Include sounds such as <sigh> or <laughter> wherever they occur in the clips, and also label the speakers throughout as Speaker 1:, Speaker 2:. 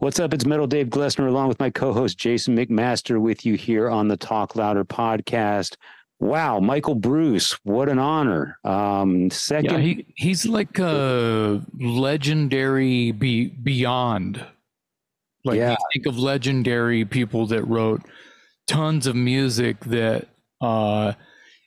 Speaker 1: What's up? It's Metal Dave Glessner along with my co-host Jason McMaster with you here on the Talk Louder podcast. Wow, Michael Bruce, what an honor. Um second
Speaker 2: Yeah, he, he's like a legendary be, beyond. Like
Speaker 1: Yeah.
Speaker 2: you think of legendary people that wrote tons of music that uh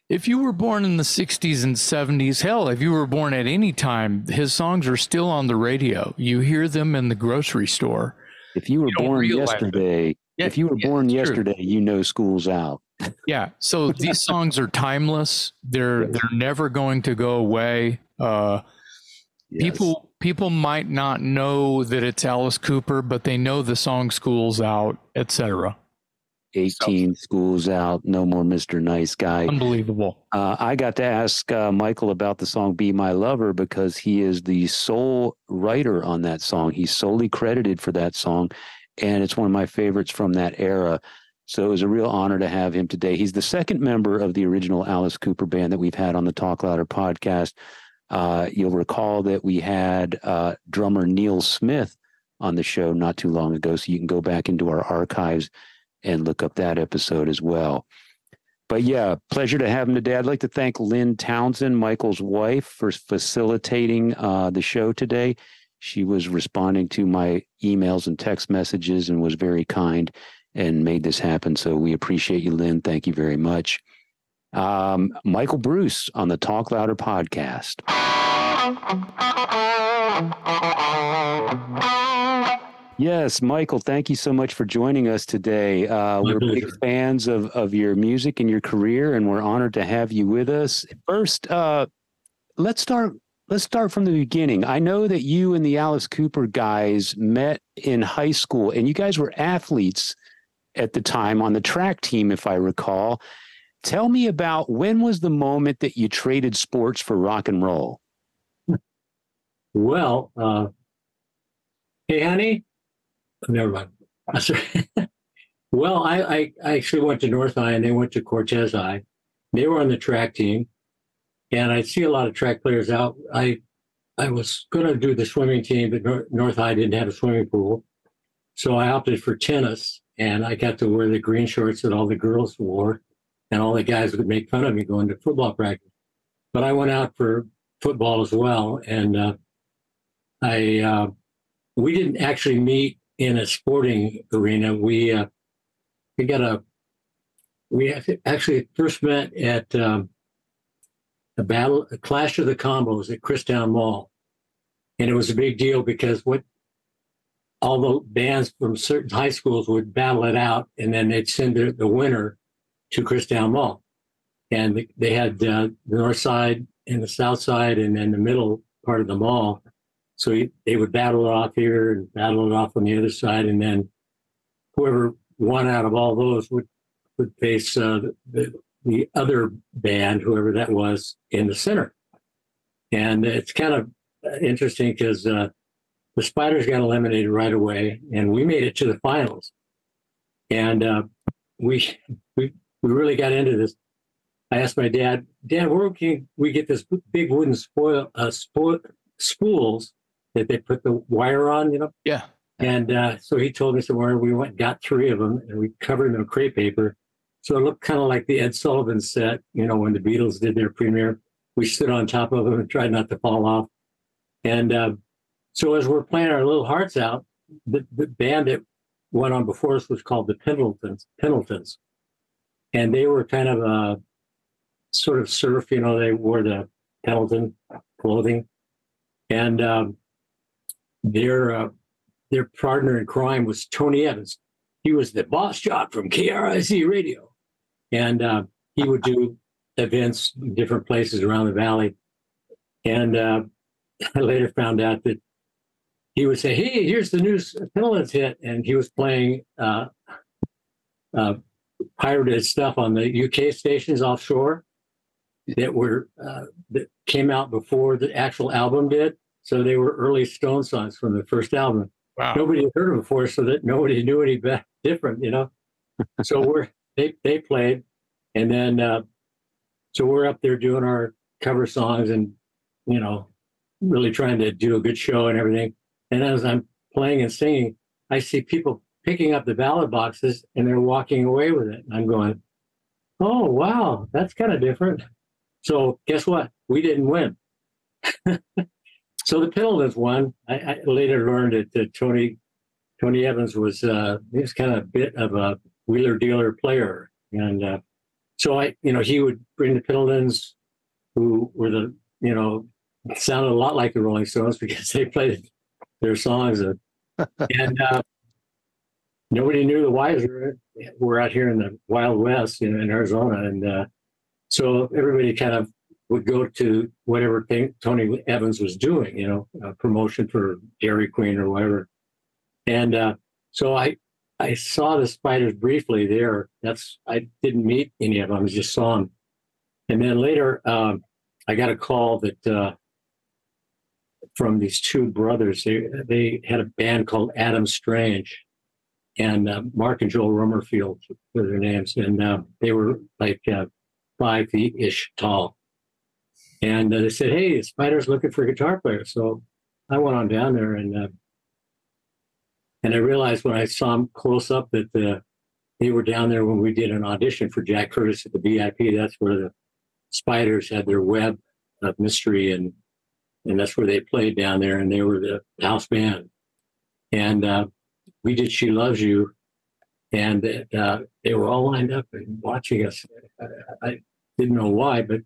Speaker 2: if you were born in the 60s and 70s, hell, if you were born at any time, his songs are still on the radio. You hear them in the grocery store.
Speaker 1: If you were
Speaker 2: you
Speaker 1: born yesterday,
Speaker 2: Yeah,
Speaker 1: if you were
Speaker 2: yeah,
Speaker 1: born
Speaker 2: it's true.
Speaker 1: yesterday, you know school's out. <laughs>
Speaker 2: Yeah. So <laughs> these songs are timeless. They're
Speaker 1: Yes.
Speaker 2: they're never going to go away. Uh people people might not know that it's Alice Cooper, but they know the song "School's Out," etc.
Speaker 1: 18 schools out, no more Mr. Nice Guy.
Speaker 2: Unbelievable.
Speaker 1: Uh, I got to ask uh, Michael about the song Be My Lover because he is the sole writer on that song. He's solely credited for that song, and it's one of my favorites from that era. So it was a real honor to have him today. He's the second member of the original Alice Cooper band that we've had on the Talk Louder podcast. Uh, you'll recall that we had uh, drummer Neal Smith on the show not too long ago, so you can go back into our archives and look up that episode as well. But yeah, pleasure to have him today. I'd like to thank Lynn Townsend, Michael's wife, for facilitating uh, the show today. She was responding to my emails and text messages and was very kind and made this happen. So we appreciate you, Lynn. Thank you very much. Um, Michael Bruce on the Talk Louder podcast. <laughs> Yes, Michael, thank you so much for joining us today. Uh, we're big fans of, of your music and your career, and we're honored to have you with us. First, uh, let's start. Let's start from the beginning. I know that you and the Alice Cooper guys met in high school, and you guys were athletes at the time on the track team, if I recall. Tell me about when was the moment that you traded sports for rock and roll?
Speaker 3: Well, uh, hey, honey. Never mind. <laughs> Well, I, I, I actually went to North High and they went to Cortez High. They were on the track team, and I see a lot of track players out. I I was going to do the swimming team, but North High didn't have a swimming pool, so I opted for tennis, and I got to wear the green shorts that all the girls wore, and all the guys would make fun of me going to football practice. But I went out for football as well, and uh, I uh, we didn't actually meet in a sporting arena. We uh, we got a we actually first met at um, a battle, a clash of the combos at Christown Mall, and it was a big deal because what all the bands from certain high schools would battle it out, and then they'd send the, the winner to Christown Mall, and they had uh, the north side and the south side, and then the middle part of the mall. So he- they would battle it off here and battle it off on the other side, and then whoever won out of all those would would face uh, the the other band, whoever that was, in the center. And it's kind of interesting because uh, the Spiders got eliminated right away, and we made it to the finals. And uh, we <laughs> we we really got into this. I asked my dad, Dad, where can we get this big wooden spoil, uh, spoil spools that they put the wire on, you know?
Speaker 2: Yeah.
Speaker 3: And uh, so he told me somewhere. We went, got three of them, and we covered them in crepe paper. So it looked kind of like the Ed Sullivan set, you know, when the Beatles did their premiere. We stood on top of them and tried not to fall off. And uh, so as we're playing our little hearts out, the, the band that went on before us was called the Pendletons. Pendletons, and they were kind of a sort of surf. You know, they wore the Pendleton clothing, and um, their uh, their partner in crime was Tony Evans. He was the boss jock from KRIC Radio, and uh, he would do events in different places around the valley. And uh, <laughs> I later found out that he would say, "Hey, here's the new Pendletons hit," and he was playing uh, uh, pirated stuff on the UK stations offshore that were uh, that came out before the actual album did. So they were early Stone songs from the first album.
Speaker 2: Wow.
Speaker 3: Nobody had heard them before, so that nobody knew any be- different, you know. <laughs> so we're they they played, and then uh, so we're up there doing our cover songs and you know really trying to do a good show and everything. And as I'm playing and singing, I see people picking up the ballot boxes and they're walking away with it. And I'm going, oh, wow, that's kind of different. So guess what? We didn't win. <laughs> so the Pendletons won. I, I later learned that, that Tony Tony Evans was uh, he was kind of a bit of a wheeler dealer player, and uh, so I, you know, he would bring the Pendletons, who were the, you know, sounded a lot like the Rolling Stones <laughs> because they played their songs, and, and uh, nobody knew the Whys were, were out here in the Wild West, you know, in Arizona, and uh, so everybody kind of would go to whatever Tony Evans was doing, you know, promotion for Dairy Queen or whatever. And uh, so I I saw the spiders briefly there. That's I didn't meet any of them. I just saw them. And then later, um, I got a call that uh, from these two brothers. They they had a band called Adam Strange, and uh, Mark and Joel Rummerfield were their names, and uh, they were like five feet ish tall. And uh, they said, "Hey, the Spider's looking for a guitar player." So I went on down there, and uh, and I realized when I saw them close up that uh, they were down there when we did an audition for Jack Curtis at the VIP. That's where the Spiders had their web of mystery, and and that's where they played down there, and they were the house band. And uh, we did "She Loves You," and uh, they were all lined up and watching us. I, I didn't know why, but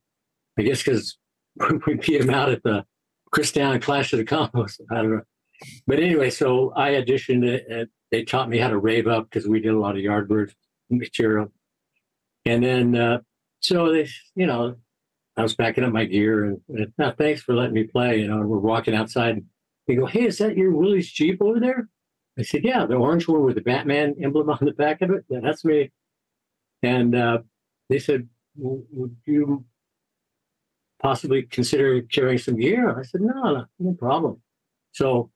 Speaker 3: I guess because <laughs> we beat them out at the Christown Clash of the Combos. I don't know. But anyway, so I auditioned and they taught me how to rave up because we did a lot of Yardbird material. And then, uh, so they, you know, I was packing up my gear and, and oh, thanks for letting me play. You know, we're walking outside and they go, Hey, is that your Willys Jeep over there? I said, Yeah, the orange one with the Batman emblem on the back of it. Yeah, that's me. And uh, they said, Would you possibly consider carrying some gear? I said, No, no, no problem. So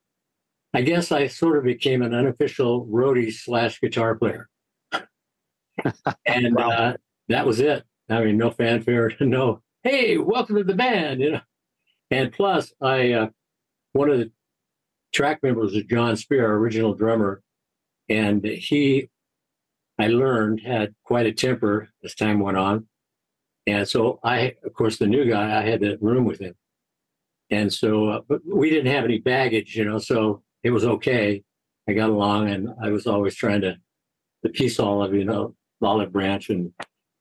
Speaker 3: I guess I sort of became an unofficial roadie slash guitar player. <laughs> and wow. uh, that was it. I mean, no fanfare, <laughs> no, hey, welcome to the band, you know. And plus, I, uh, one of the track members was John Speer, our original drummer. And he, I learned, had quite a temper as time went on. And so I, of course, the new guy, I had that room with him. And so, uh, but we didn't have any baggage, you know, so it was okay. I got along, and I was always trying to the peace olive, you know, olive branch, and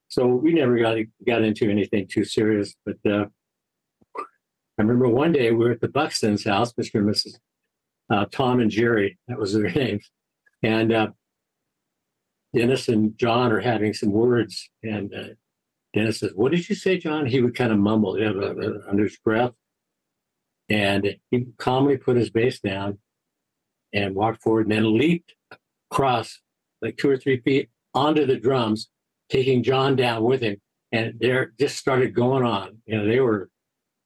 Speaker 3: so we never got got into anything too serious. But uh, I remember one day we were at the Buxton's house, Mr. and Mrs. Uh, Tom and Jerry, that was their <laughs> names, and uh, Dennis and John are having some words, and uh, Dennis says, "What did you say, John?" He would kind of mumble, yeah, under his breath, and he calmly put his bass down and walked forward and then leaped across like two or three feet onto the drums, taking John down with him. And there just started going on. You know, they were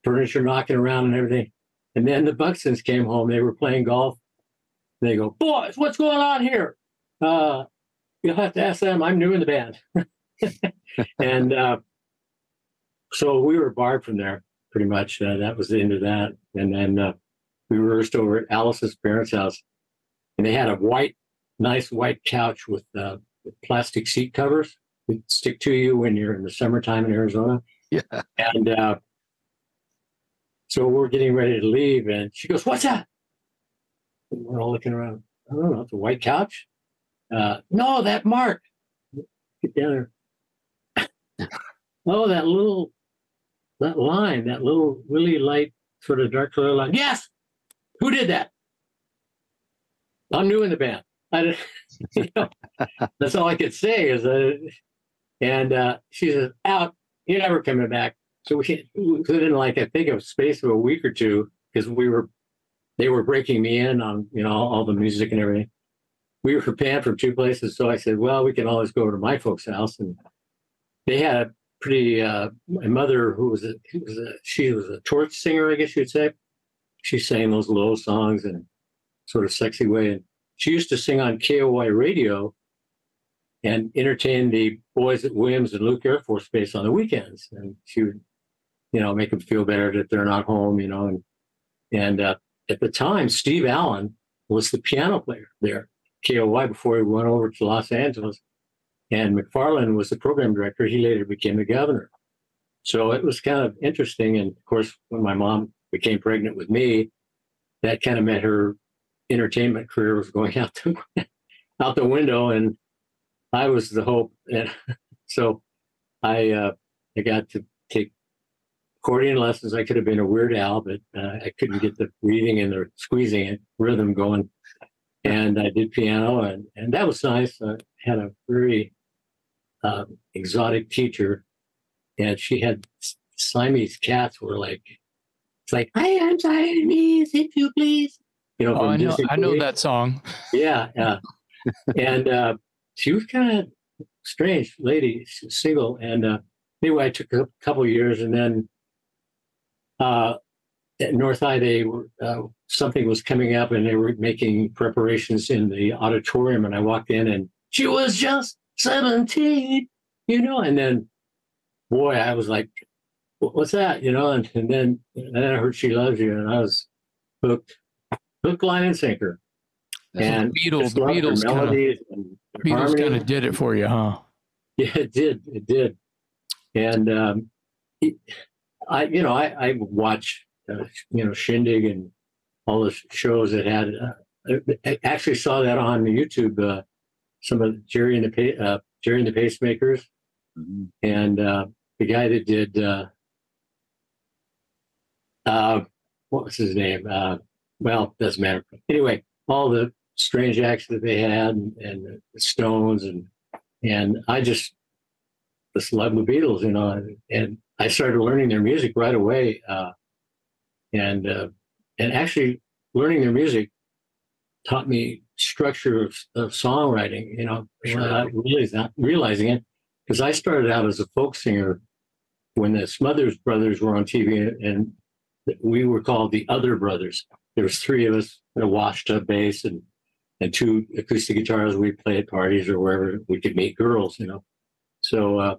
Speaker 3: furniture knocking around and everything. And then the Buxtons came home. They were playing golf. They go, boys, what's going on here? Uh, you'll have to ask them. I'm new in the band. <laughs> <laughs> and uh, so we were barred from there pretty much. Uh, that was the end of that. And then uh, we rehearsed over at Alice's parents' house and they had a white, nice white couch with, uh, with plastic seat covers that stick to you when you're in the summertime in Arizona.
Speaker 1: Yeah.
Speaker 3: And uh, so we're getting ready to leave, and she goes, "What's that?" And we're all looking around. I don't know. It's a white couch. Uh, no, that mark. Get down there. <laughs> oh, that little that line, that little really light sort of dark color line. Yes. Who did that? I'm new in the band. I, <laughs> you know, that's all I could say is, that. and uh, she says, out, you're never coming back. So we, in like, I think of space of a week or two because we were, they were breaking me in on, you know, all the music and everything. We were banned from two places. So I said, well, we can always go over to my folks' house. And they had a pretty, uh, my mother, who was a, was a, she was a torch singer, I guess you'd say. She sang those low songs and sort of sexy way. And she used to sing on KOY radio and entertain the boys at Williams and Luke Air Force Base on the weekends. And she would, you know, make them feel better that they're not home, you know. And, and uh, at the time, Steve Allen was the piano player there. KOY before he went over to Los Angeles. And McFarland was the program director. He later became the governor. So it was kind of interesting. And of course, when my mom became pregnant with me, that kind of meant her entertainment career was going <laughs> out the out the window, and I was the hope. And <laughs> so I uh, I got to take accordion lessons. I could have been a Weird Al, but uh, I couldn't get the breathing and the squeezing rhythm going. And I did piano, and, and that was nice. I had a very uh, exotic teacher, and she had Siamese cats were like, it's like, I am Siamese, if you please.
Speaker 2: You know, oh, I know, I know that song.
Speaker 3: Yeah, yeah. <laughs> and uh, she was kind of strange lady, single. And uh, anyway, I took a couple years, and then uh, at North were uh, something was coming up, and they were making preparations in the auditorium. And I walked in, and she was just seventeen, you know. And then, boy, I was like, "What's that?" You know. And, and then and then I heard "She Loves You," and I was hooked, hook, line, and sinker.
Speaker 2: and the Beatles, the Beatles, kind of, Beatles kind of did it for you, huh? <laughs>
Speaker 3: Yeah, it did. It did. And um, it, I, you know, I, I watch, uh, you know, Shindig and all the shows that had. Uh, I actually saw that on YouTube. Uh, some of Jerry and the uh, Gerry and the Pacemakers, mm-hmm. and uh, the guy that did. Uh, uh, what was his name? Uh, well, doesn't matter. Anyway, all the strange acts that they had, and, and the Stones, and and I just just love the Beatles, you know, and, and I started learning their music right away, uh, and uh, and actually learning their music taught me structure of, of songwriting. You know, sure. not really not realizing it because I started out as a folk singer when the Smothers Brothers were on TV, and we were called the Other Brothers. There was three of us, a washed up bass and and two acoustic guitars. We'd play at parties or wherever we could meet girls. You know, so uh,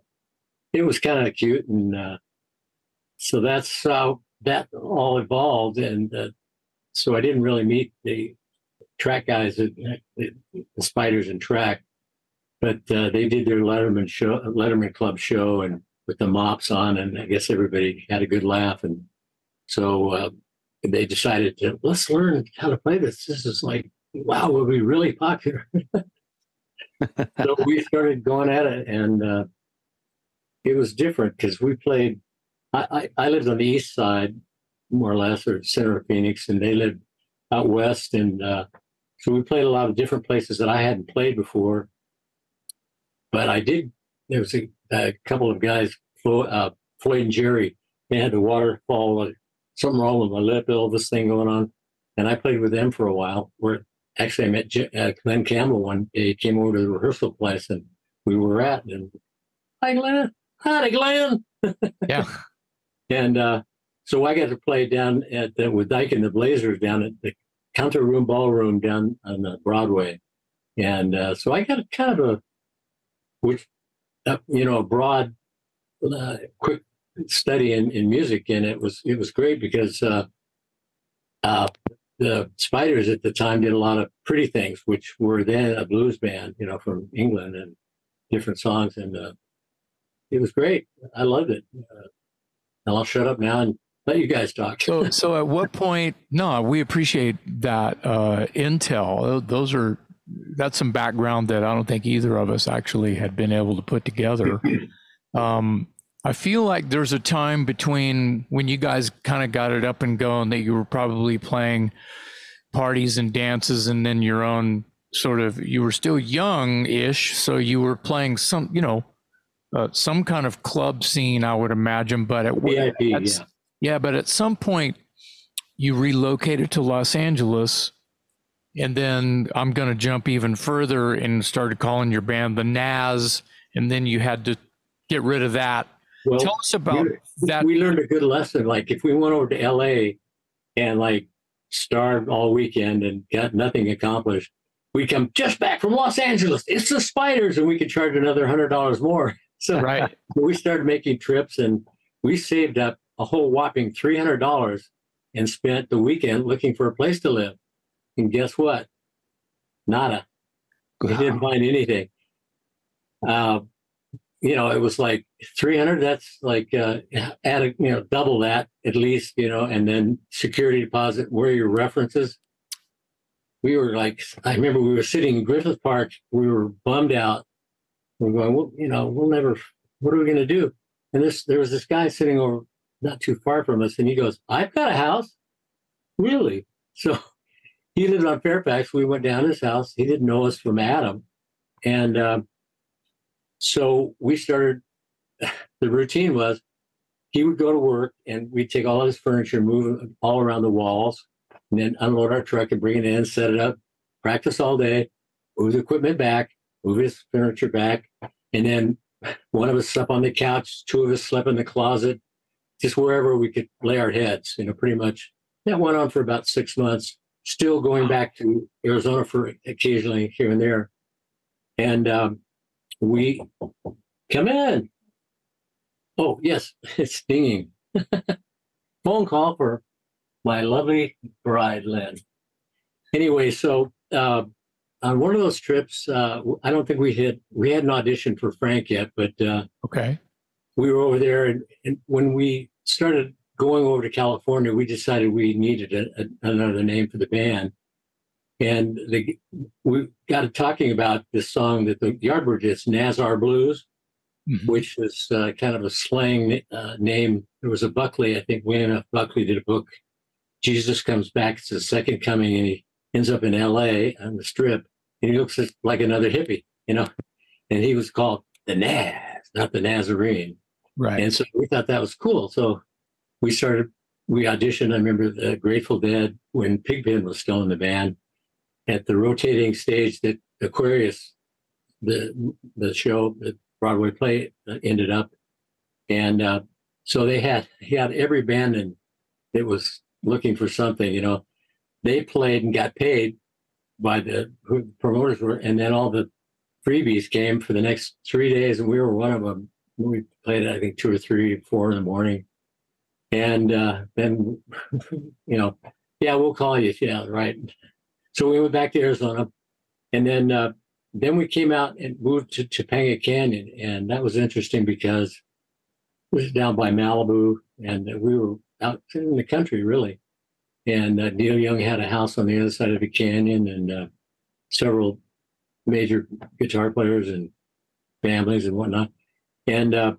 Speaker 3: it was kind of cute, and uh, so that's how that all evolved. And uh, so I didn't really meet the track guys, at, the, the Spiders and Track, but uh, they did their Letterman show, Letterman Club show, and with the mops on, and I guess everybody had a good laugh, and so uh, they decided to let's learn how to play this. This is like wow, we'll be really popular. <laughs> so we started going at it, and uh, it was different because we played. I, I, I, lived on the east side, more or less, or center of Phoenix, and they lived out west, and uh, so we played a lot of different places that I hadn't played before. But I did. There was a, a couple of guys, Floyd, uh, Floyd and Jerry. They had the waterfall, something wrong with my lip, all this thing going on, and I played with them for a while. Where actually I met J- uh, Glen Campbell one day. He came over to the rehearsal place, and we were at and hi Glen, hi Glen.
Speaker 2: yeah. <laughs>
Speaker 3: and uh, so I got to play down at the, with Dyke and the Blazers down at the Calderon Ballroom down on the Broadway, and uh, so I got a kind of a, which, uh, you know, a broad, uh, quick study in, in music, and it was it was great because uh, uh, the Spiders at the time did a lot of pretty things, which were then a blues band, you know, from England and different songs, and it was great. I loved it. And I'll shut up now and let you guys talk.
Speaker 2: so, <laughs> so at what point? No, we appreciate that uh, intel. Those are that's some background that I don't think either of us actually had been able to put together. <laughs> Um, I feel like there's a time between when you guys kind of got it up and going that you were probably playing parties and dances and then your own sort of you were still young ish so you were playing some you know uh, some kind of club scene i would imagine but at,
Speaker 3: VIP, yeah.
Speaker 2: yeah but at some point you relocated to los angeles and then i'm going to jump even further and started calling your band the Nazz and then you had to get rid of that well, Tell us about
Speaker 3: we,
Speaker 2: that.
Speaker 3: We learned a good lesson. Like if we went over to LA and like starved all weekend and got nothing accomplished, we come just back from Los Angeles. It's the spiders, and we could charge another hundred dollars more. <laughs> So
Speaker 2: right. <laughs>
Speaker 3: we started making trips, and we saved up a whole whopping three hundred dollars and spent the weekend looking for a place to live. And guess what? Nada. He didn't find anything. Uh, you know, it was like 300. That's like uh, add a, you know double that at least. You know, and then security deposit. Where are your references? We were like, I remember we were sitting in Griffith Park. We were bummed out. We're going, well, you know, we'll never. What are we going to do? And this, there was this guy sitting over not too far from us, and he goes, "I've got a house." Really? So he lived on Fairfax. We went down his house. He didn't know us from Adam, and um, so we started. <laughs> The routine was he would go to work, and we'd take all of his furniture, move it all around the walls, and then unload our truck and bring it in, set it up, practice all day, move the equipment back, move his furniture back, and then one of us slept on the couch, two of us slept in the closet, just wherever we could lay our heads. You know, pretty much that went on for about six months. Still going back to Arizona for occasionally here and there, and um, we come in. Oh yes, <laughs> it's dinging. <laughs> Phone call for my lovely bride, Lynn. Anyway, so uh, on one of those trips, uh, I don't think we had we hadn't auditioned for Frank yet, but uh,
Speaker 2: Okay.
Speaker 3: we were over there, and, and when we started going over to California, we decided we needed a, a, another name for the band, and the, we got to talking about this song that the Yardbirds did, Nazz Are Blues,
Speaker 2: Mhm.
Speaker 3: which was uh, kind of a slang uh, name. There was a Buckley, I think William F. Buckley did a book. Jesus comes back; it's the second coming, and he ends up in L.A. on the Strip, he looks like another hippie, you know. <laughs> And he was called the Nazz, not the Nazarene.
Speaker 2: Right.
Speaker 3: And so we thought that was cool. So we started, we auditioned. I remember the Grateful Dead when Pigpen was still in the band at the rotating stage that Aquarius, the the show, the Broadway play uh, ended up. And uh, so they had, he had every band and it was looking for something, you know, they played and got paid by the promoters were. And then all the freebies came for the next three days. And we were one of them we played I think two or three, four in the morning, and uh, then <laughs> you know, yeah, we'll call you. Yeah, right. So we went back to Arizona, and then uh, then we came out and moved to Topanga Canyon, and that was interesting because it was down by Malibu, and we were out in the country really. And uh, Neil Young had a house on the other side of the canyon, and uh, several major guitar players and families and whatnot. And uh,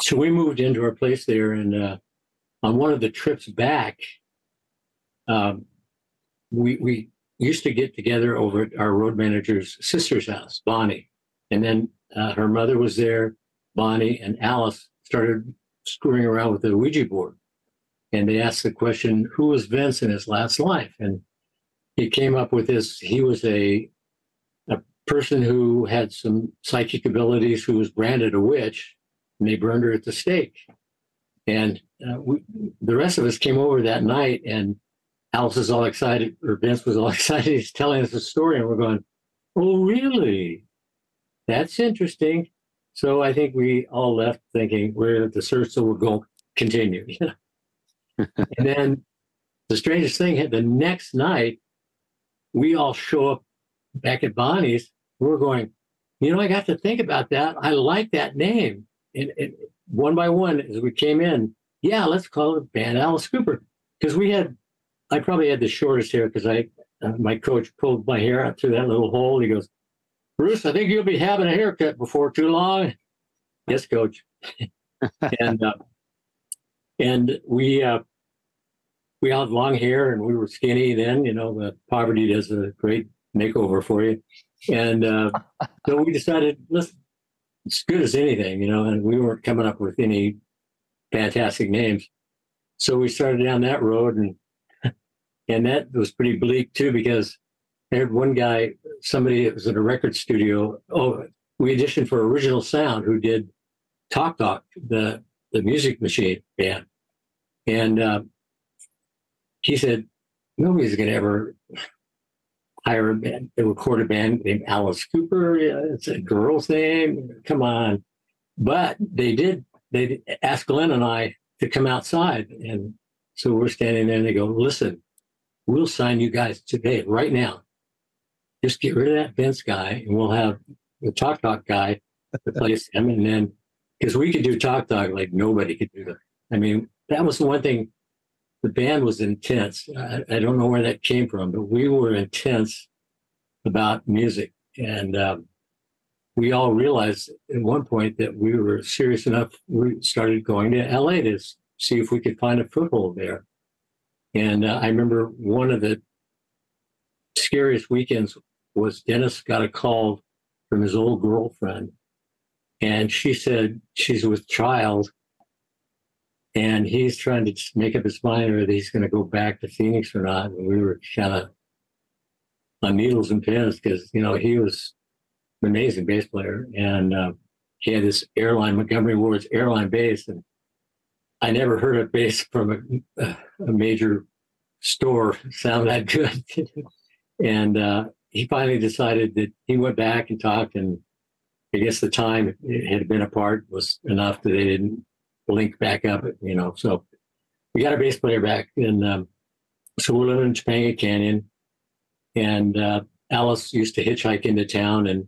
Speaker 3: so we moved into our place there. And uh, on one of the trips back, um, we, we used to get together over at our road manager's sister's house, Bonnie. And then uh, her mother was there. Bonnie and Alice started screwing around with the Ouija board. And they asked the question, who was Vince in his last life? And he came up with this. He was a a person who had some psychic abilities who was branded a witch and they burned her at the stake and uh, we, the rest of us came over that night and alice is all excited or vince was all <laughs> excited he's telling us a story and we're going oh really that's interesting so i think we all left thinking we're the search so we'll go continue <laughs> and then the strangest thing the next night we all show up back at bonnie's we're going, you know, I got to think about that. I like that name. And, and one by one, as we came in, yeah, let's call it Band Alice Cooper. Because we had, I probably had the shortest hair because I, uh, my coach pulled my hair out through that little hole. He goes, Bruce, I think you'll be having a haircut before too long. yes, coach. <laughs> and, uh, and we, uh, we had long hair and we were skinny then, you know, the poverty does a great makeover for you. And uh, so we decided, let's, it's good as anything, you know, and we weren't coming up with any fantastic names. So we started down that road and and that was pretty bleak too because I had one guy, somebody that was at a record studio. Oh, we auditioned for Original Sound, who did Talk Talk, the the music machine band, and uh, he said nobody's going to ever hire a band, a record a band named Alice Cooper. It's a girl's name. Come on. But they did, they asked Glen and I to come outside. And so we're standing there and they go, listen, we'll sign you guys today, right now. just get rid of that Vince guy, and we'll have the Talk Talk guy replace him, and then because we could do Talk Talk like nobody could do that. I mean, that was the one thing. The band was intense. I, I don't know where that came from, but we were intense about music, and um, we all realized at one point that we were serious enough. We started going to LA to see if we could find a foothold there. And uh, I remember one of the scariest weekends was Dennis got a call from his old girlfriend, and she said she's with child, and he's trying to make up his mind whether he's going to go back to Phoenix or not. And we were kind of on needles and pins because you know he was an amazing bass player, and uh, he had this airline Montgomery Ward's airline bass, and I never heard a bass from a, a major store sound that good. <laughs> and uh, he finally decided that he went back and talked, and I guess the time it had been apart was enough that they didn't link back up. You know, so we got a bass player back, and um, so we're living in Topanga Canyon, and uh, Alice used to hitchhike into town, and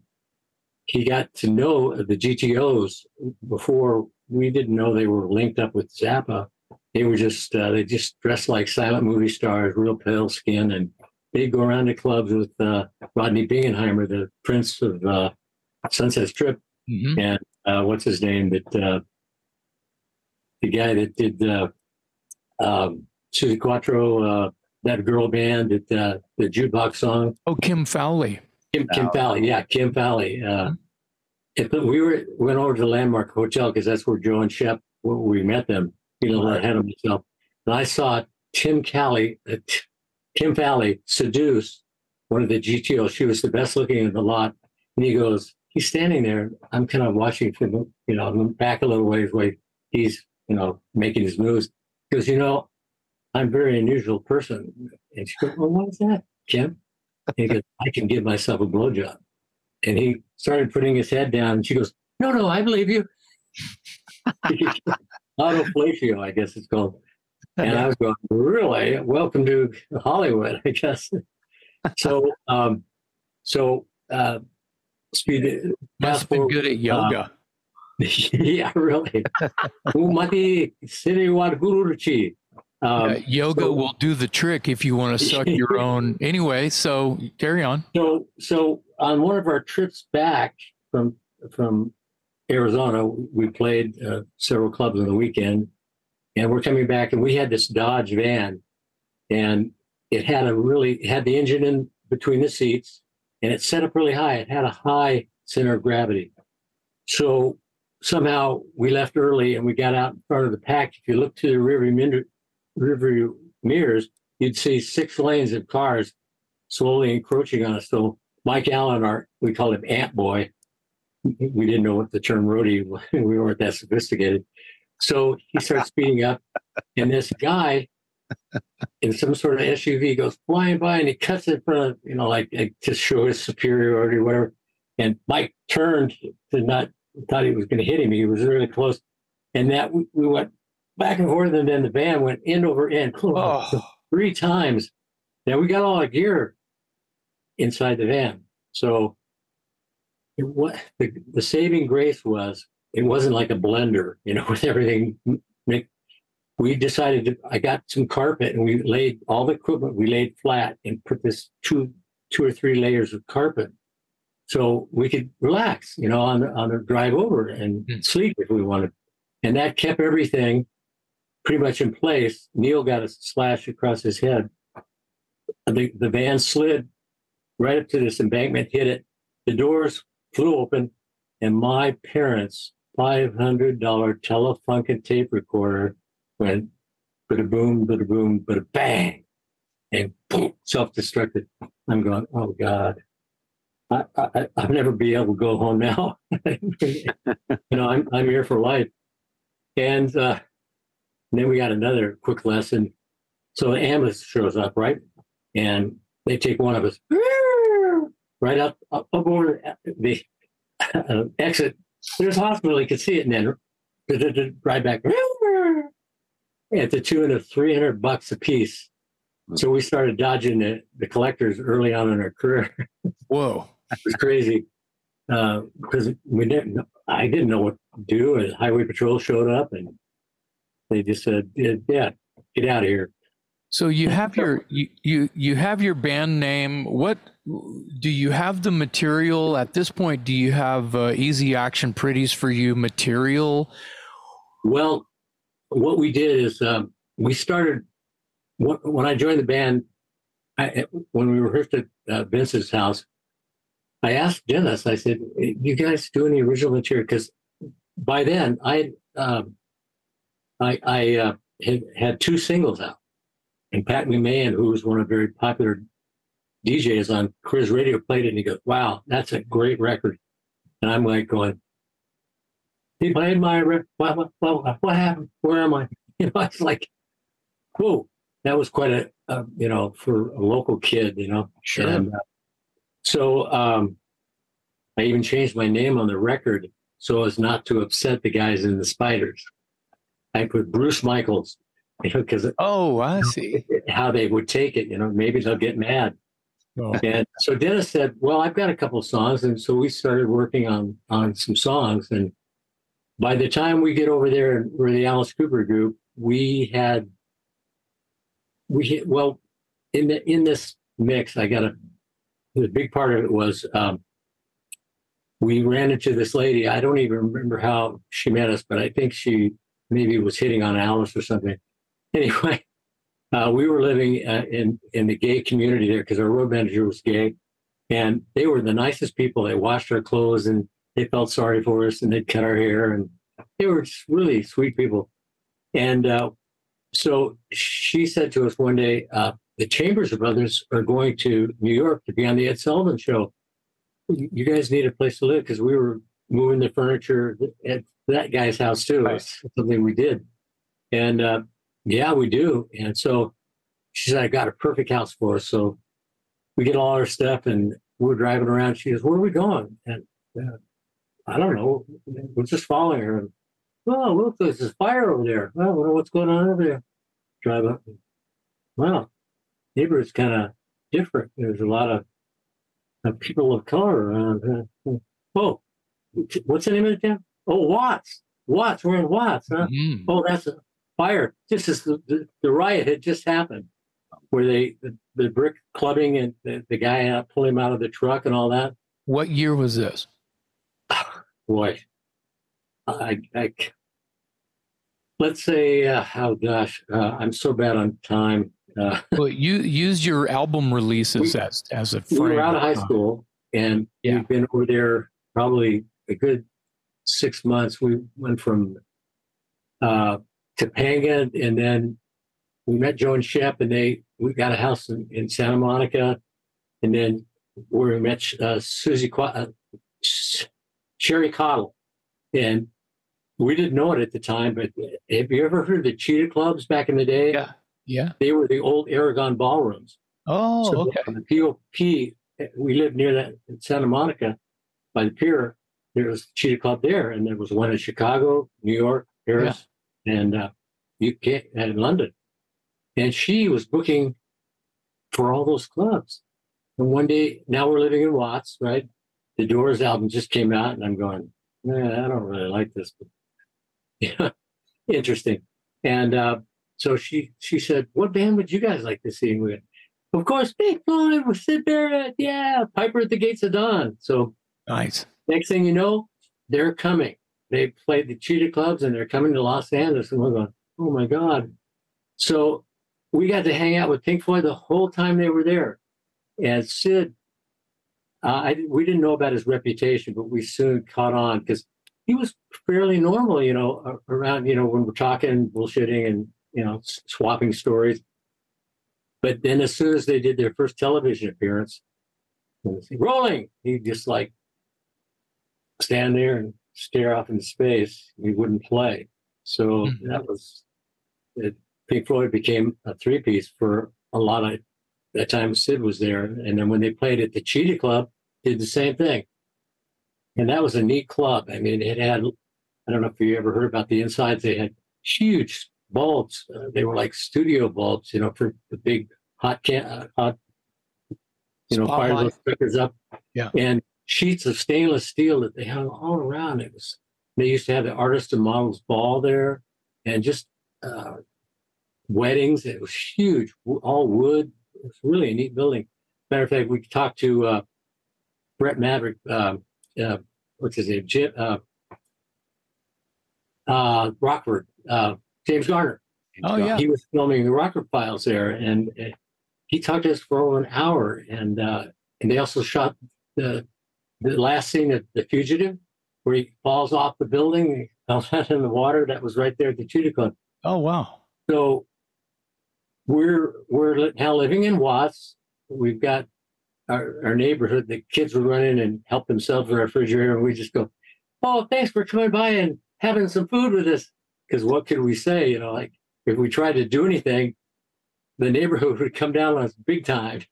Speaker 3: he got to know the GTOs before we didn't know they were linked up with Zappa. They were just uh, they just dressed like silent movie stars, real pale skin, and they'd go around the clubs with uh, Rodney Bingenheimer, the Prince of uh, Sunset Strip,
Speaker 2: Mhm.
Speaker 3: and uh, what's his name? That uh, the guy that did uh, um, Suzi Quatro, uh, that girl band, that uh, the jukebox song.
Speaker 2: Oh, Kim Fowley.
Speaker 3: Kim, Kim Fowley, yeah, Kim Fowley. Uh, if we were went over to the Landmark Hotel because that's where Joe and Shep where we met them. You know, ahead of myself, and I saw Tim Callie, uh, T- Kim Fowley seduce one of the GTOs. She was the best looking in the lot, and he goes, he's standing there. I'm kind of watching from you know I'm back a little ways, where he's you know making his moves. Goes, you know, I'm a very unusual person, and she goes, well, what is that, Jim? And he goes, I can give myself a blowjob. And he started putting his head down, and she goes, No, no, I believe you. <laughs> Autofellatio, I guess it's called. And I was going, Really? Welcome to Hollywood, I guess. So, um, so, uh, speed.
Speaker 2: Must have been good at yoga. <laughs>
Speaker 3: yeah, really. Umati Wadguruchi. Um,
Speaker 2: Uh, yoga will do the trick if you want to suck <laughs> your own. Anyway, so carry on.
Speaker 3: So, so on one of our trips back from from Arizona, we played uh, several clubs on the weekend, and we're coming back, and we had this Dodge van, and it had a really it had the engine in between the seats, and it set up really high. It had a high center of gravity. So somehow we left early, and we got out in front of the pack. If you look to the rearview mirror, mirrors, you'd see six lanes of cars slowly encroaching on us. So Mike Allen, our we called him Ant Boy. We didn't know what the term roadie. was. <laughs> We weren't that sophisticated. So he starts speeding up, and this guy in some sort of SUV goes flying by, and he cuts in front of you know like, like to show his superiority, or whatever. And Mike turned to not thought he was going to hit him. He was really close, and that we, we went back and forth, and then the van went end over end
Speaker 2: oh.
Speaker 3: three times. Now we got all our gear inside the van. So it, what the, the saving grace was it wasn't like a blender, you know, <laughs> with everything. We decided to, I got some carpet and we laid all the equipment we laid flat and put this two two or three layers of carpet so we could relax, you know, on the, on the drive over and
Speaker 2: Hmm.
Speaker 3: sleep if we wanted. And that kept everything pretty much in place. Neal got a slash across his head. The, the van slid right up to this embankment, hit it. The doors flew open, and my parents' $500 Telefunken tape recorder went bada boom, bada boom, bada bang, and boom, self destructed. I'm going, oh God. I, I, I'll never be able to go home now. <laughs> you know, I'm, I'm here for life. And uh, then we got another quick lesson. So the ambulance shows up, right? And they take one of us <laughs> right up up, up over the uh, <laughs> exit. There's a hospital, you can see it, and then right back at the tune of 300 bucks a piece. So we started dodging the, the collectors early on in our career.
Speaker 2: Whoa.
Speaker 3: It was crazy uh, because we didn't. I didn't know what to do. And Highway Patrol showed up, and they just said, "Yeah, get out of here."
Speaker 2: So you have your you, you you have your band name. What do you have the material at this point? Do you have uh, Easy Action Pretties for you material?
Speaker 3: Well, what we did is um, we started when I joined the band. I, when we rehearsed at uh, Vince's house, I asked Dennis. I said, "You guys do any original material?" Because by then I um, I, I uh, had had two singles out, and Pat McMahon, who was one of the very popular DJs on Chris Radio, played it, and he goes, "Wow, that's a great record." And I'm like going, "He played my record. What, what, what, what happened? Where am I?" <laughs> You know, I was like, "Whoa." that was quite a, a, you know for a local kid you know
Speaker 2: sure
Speaker 3: and, uh, so um, i even changed my name on the record so as not to upset the guys in the spiders. I put bruce michaels because
Speaker 2: oh i <laughs> see.
Speaker 3: how they would take it you know maybe they'll get mad. Oh. and so dennis said well i've got a couple songs and so we started working on on some songs and by the time we get over there we're the alice cooper group we had we well in the in this mix i got a the big part of it was um, we ran into this lady i don't even remember how she met us but i think she maybe was hitting on alice or something. <laughs> Anyway uh, we were living uh, in in the gay community there because our road manager was gay and they were the nicest people. They washed our clothes and they felt sorry for us and they'd cut our hair and they were just really sweet people. And uh, so she said to us one day, uh, the Chambers Brothers are going to New York to be on the Ed Sullivan show. You guys need a place to live because we were moving the furniture at that guy's house too. It's something we did. And uh, yeah, we do. And so she said, I got a perfect house for us. So we get all our stuff and we're driving around. She goes, Where are we going? And uh, I don't know. We're just following her. And Oh, look, there's a fire over there. Well, I wonder what's going on over there. Drive up. Wow, neighborhood's kind of different. There's a lot of, of people of color around. Oh, what's the name of the town? Oh, Watts. Watts. We're in Watts, huh? Mm. Oh, that's a fire. This is the, the, the, riot had just happened, where they the, the brick clubbing and the, the guy uh, pull him out of the truck and all that.
Speaker 2: What year was this?
Speaker 3: Boy, I, I let's say, uh, oh gosh, uh, I'm so bad on time. Uh, <laughs>
Speaker 2: well, you used your album releases we, as as a frame.
Speaker 3: We were out of high school, and yeah. we've been over there probably a good six months. We went from uh, Topanga, and then we met Joe and Shep, and they we got a house in, in Santa Monica, and then where we met uh, Susie uh, Sherry Cottle, and we didn't know it at the time, but have you ever heard of the Cheetah Clubs back in the day?
Speaker 2: Yeah. Yeah.
Speaker 3: They were the old Aragon ballrooms.
Speaker 2: Oh, so okay.
Speaker 3: The POP, we lived near that in Santa Monica by the pier. There was Cheetah Club there, and there was one in Chicago, New York, Paris, yeah. and uh, UK and London. And she was booking for all those clubs. And one day, now we're living in Watts, right? The Doors album just came out, and I'm going, I don't really like this. but <laughs> Yeah, interesting. And uh, so she she said, "What band would you guys like to see?" with?" of course, Pink Floyd. with Syd Barrett. yeah, Piper at the Gates of Dawn. So
Speaker 2: nice.
Speaker 3: Next thing you know, they're coming. They played the Cheetah Clubs, and they're coming to Los Angeles. And we're going, "Oh my God!" So we got to hang out with Pink Floyd the whole time they were there. And Syd uh, I, we didn't know about his reputation, but we soon caught on because he was fairly normal, you know, around, you know, when we're talking, bullshitting and, you know, swapping stories. But then as soon as they did their first television appearance, rolling, he just like stand there and stare off into space. He wouldn't play. So mm-hmm. that was, it, Pink Floyd became a three piece for a lot of that time Syd was there. And then when they played at the Cheetah Club, did the same thing. And that was a neat club. I mean, it had, I don't know if you ever heard about the insides, they had huge bulbs. Uh, they were like studio bulbs, you know, for the big hot can, uh, hot, you know, fire
Speaker 2: Spotlight.
Speaker 3: those stickers up.
Speaker 2: Yeah.
Speaker 3: And sheets of stainless steel that they hung all around. It was, they used to have the artist and models ball there and just uh, weddings. It was huge, all wood. It was really a neat building. Matter of fact, we talked to uh, Brett Maverick, um, uh, what's his name? Jim, uh, uh, Rockford, uh, James Garner.
Speaker 2: Oh, yeah.
Speaker 3: He was filming the Rockford Files there, and uh, he talked to us for over an hour. And uh, and they also shot the the last scene of The Fugitive, where he falls off the building, he falls <laughs> out in the water. That was right there at the Tudor Club.
Speaker 2: Oh, wow.
Speaker 3: So we're we're now living in Watts. We've got our, our neighborhood. The kids will run in and help themselves with the refrigerator, and we just go, "Oh, thanks for coming by and having some food with us." Because what could we say? You know, like if we tried to do anything, the neighborhood <laughs> would come down on us big time.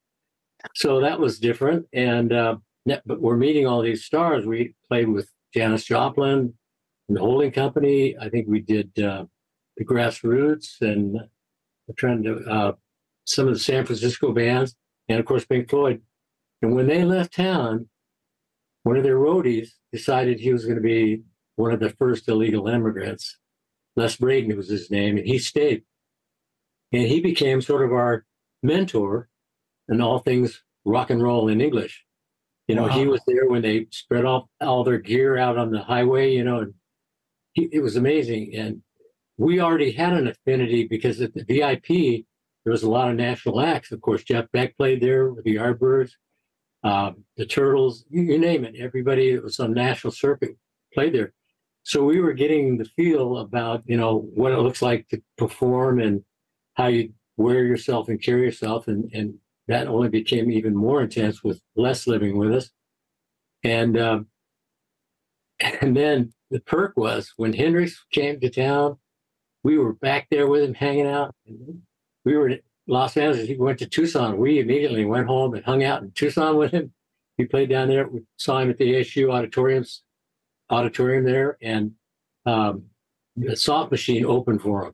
Speaker 3: So that was different. And uh, but we're meeting all these stars. We played with Janis Joplin, and the Holding Company. I think we did uh, the Grassroots, and we're trying to uh, some of the San Francisco bands, and of course Pink Floyd. And when they left town, one of their roadies decided he was going to be one of the first illegal immigrants. Les Braden was his name, and he stayed. And he became sort of our mentor in all things rock and roll in English. You know, he was there when they spread off all their gear out on the highway, you know, and he, it was amazing. And we already had an affinity because at the VIP, there was a lot of national acts. Of course, Jeff Beck played there with the Yardbirds, um, the Turtles, you, you name it. Everybody that was on national circuit played there. So we were getting the feel about, you know, what it looks like to perform and how you wear yourself and carry yourself. And, and that only became even more intense with Les living with us. And, um, <laughs> and then the perk was when Hendrix came to town, we were back there with him hanging out. We were in Los Angeles. He went to Tucson. We immediately went home and hung out in Tucson with him. We played down there. We saw him at the ASU auditoriums, auditorium there, and um, the soft machine opened for him.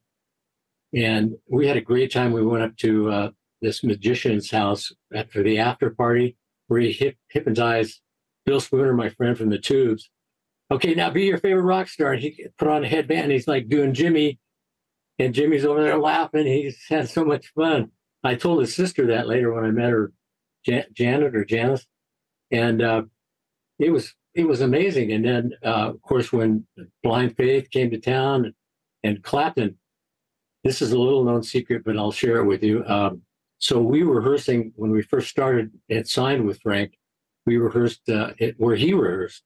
Speaker 3: And we had a great time. We went up to uh, this magician's house after the after party where he hip, hypnotized Bill Spooner, my friend from the Tubes. Okay, now be your favorite rock star. And he put on a headband. And he's like doing Jimi, and Jimi's over there laughing. He's had so much fun. I told his sister that later when I met her, Jan- Janet or Janice, and uh, it was it was amazing. And then, uh, of course, when Blind Faith came to town, and, Clapton, this is a little known secret, but I'll share it with you. Um, so we were rehearsing when we first started and signed with Frank. We rehearsed uh, it, where he rehearsed.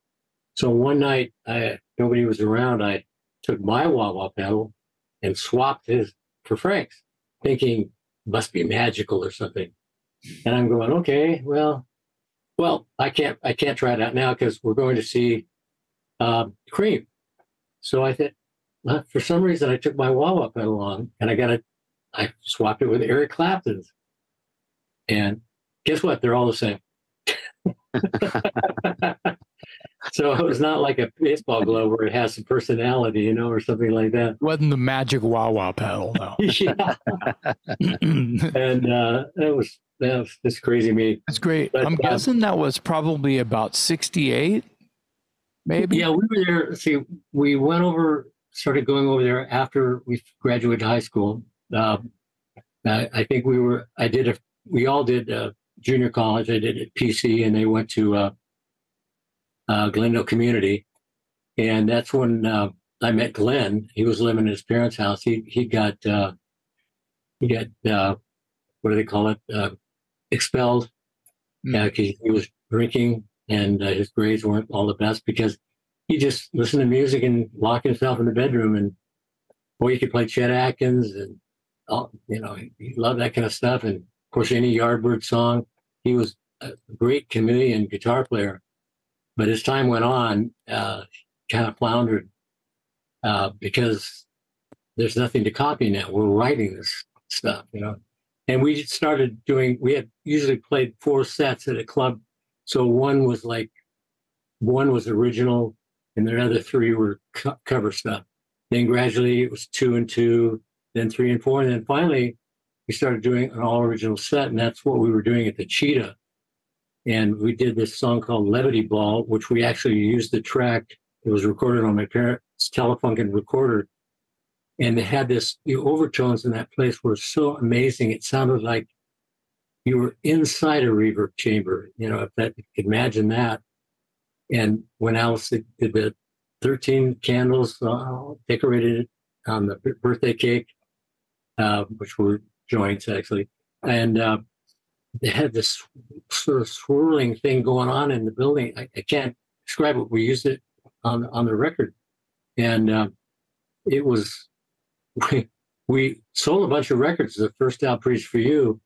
Speaker 3: So one night, I, nobody was around. I took my wah wah pedal and swapped his for Frank's, thinking must be magical or something. And I'm going, okay, well, well, I can't, I can't try it out now because we're going to see um, Cream. So I thought, well, for some reason, I took my wah pedal on and I got it. I swapped it with Eric Clapton's, and guess what? They're all the same. <laughs> <laughs> so it was not like a baseball glove where it has some personality, you know, or something like that.
Speaker 2: Wasn't the magic wah wah pedal, though. <laughs>
Speaker 3: yeah, <laughs> and uh, that was that was just crazy. Me,
Speaker 2: That's great.
Speaker 3: But,
Speaker 2: I'm
Speaker 3: um,
Speaker 2: guessing that was probably about 68, maybe.
Speaker 3: yeah, we were there. See, we went over, started going over there after we graduated high school. Um, I, I think we were. I did a. We all did uh, junior college. I did at PC, and they went to uh, uh, Glendale Community, and that's when uh, I met Glen. He was living in his parents' house. He he got uh, he got uh, what do they call it? Uh, expelled.
Speaker 2: Hmm.
Speaker 3: Yeah, 'cause he was drinking, and uh, his grades weren't all the best because he just listened to music and locked himself in the bedroom. And boy, he could play Chet Atkins, and all, you know, he, he loved that kind of stuff. And of course, any Yardbird song. He was a great chameleon guitar player. But as time went on, uh, kind of floundered uh, because there's nothing to copy now. We're writing this stuff, you know. And we started doing. We had usually played four sets at a club, so one was like, one was original, and the other three were co- cover stuff. Then gradually it was two and two, then three and four, and then finally we started doing an all original set, and that's what we were doing at the Cheetah. And we did this song called Levity Ball, which we actually used the track. It was recorded on my parents' Telefunken recorder. And they had this, the overtones in that place were so amazing. It sounded like you were inside a reverb chamber, you know, if that imagine that. And when Alice did the 13 candles, uh, decorated it on the birthday cake, uh, which were joints actually. And uh, they had this sort of swirling thing going on in the building. I, I can't describe it. We used it on on the record, and uh, it was <laughs> we, we sold a bunch of records. The first out preach for you,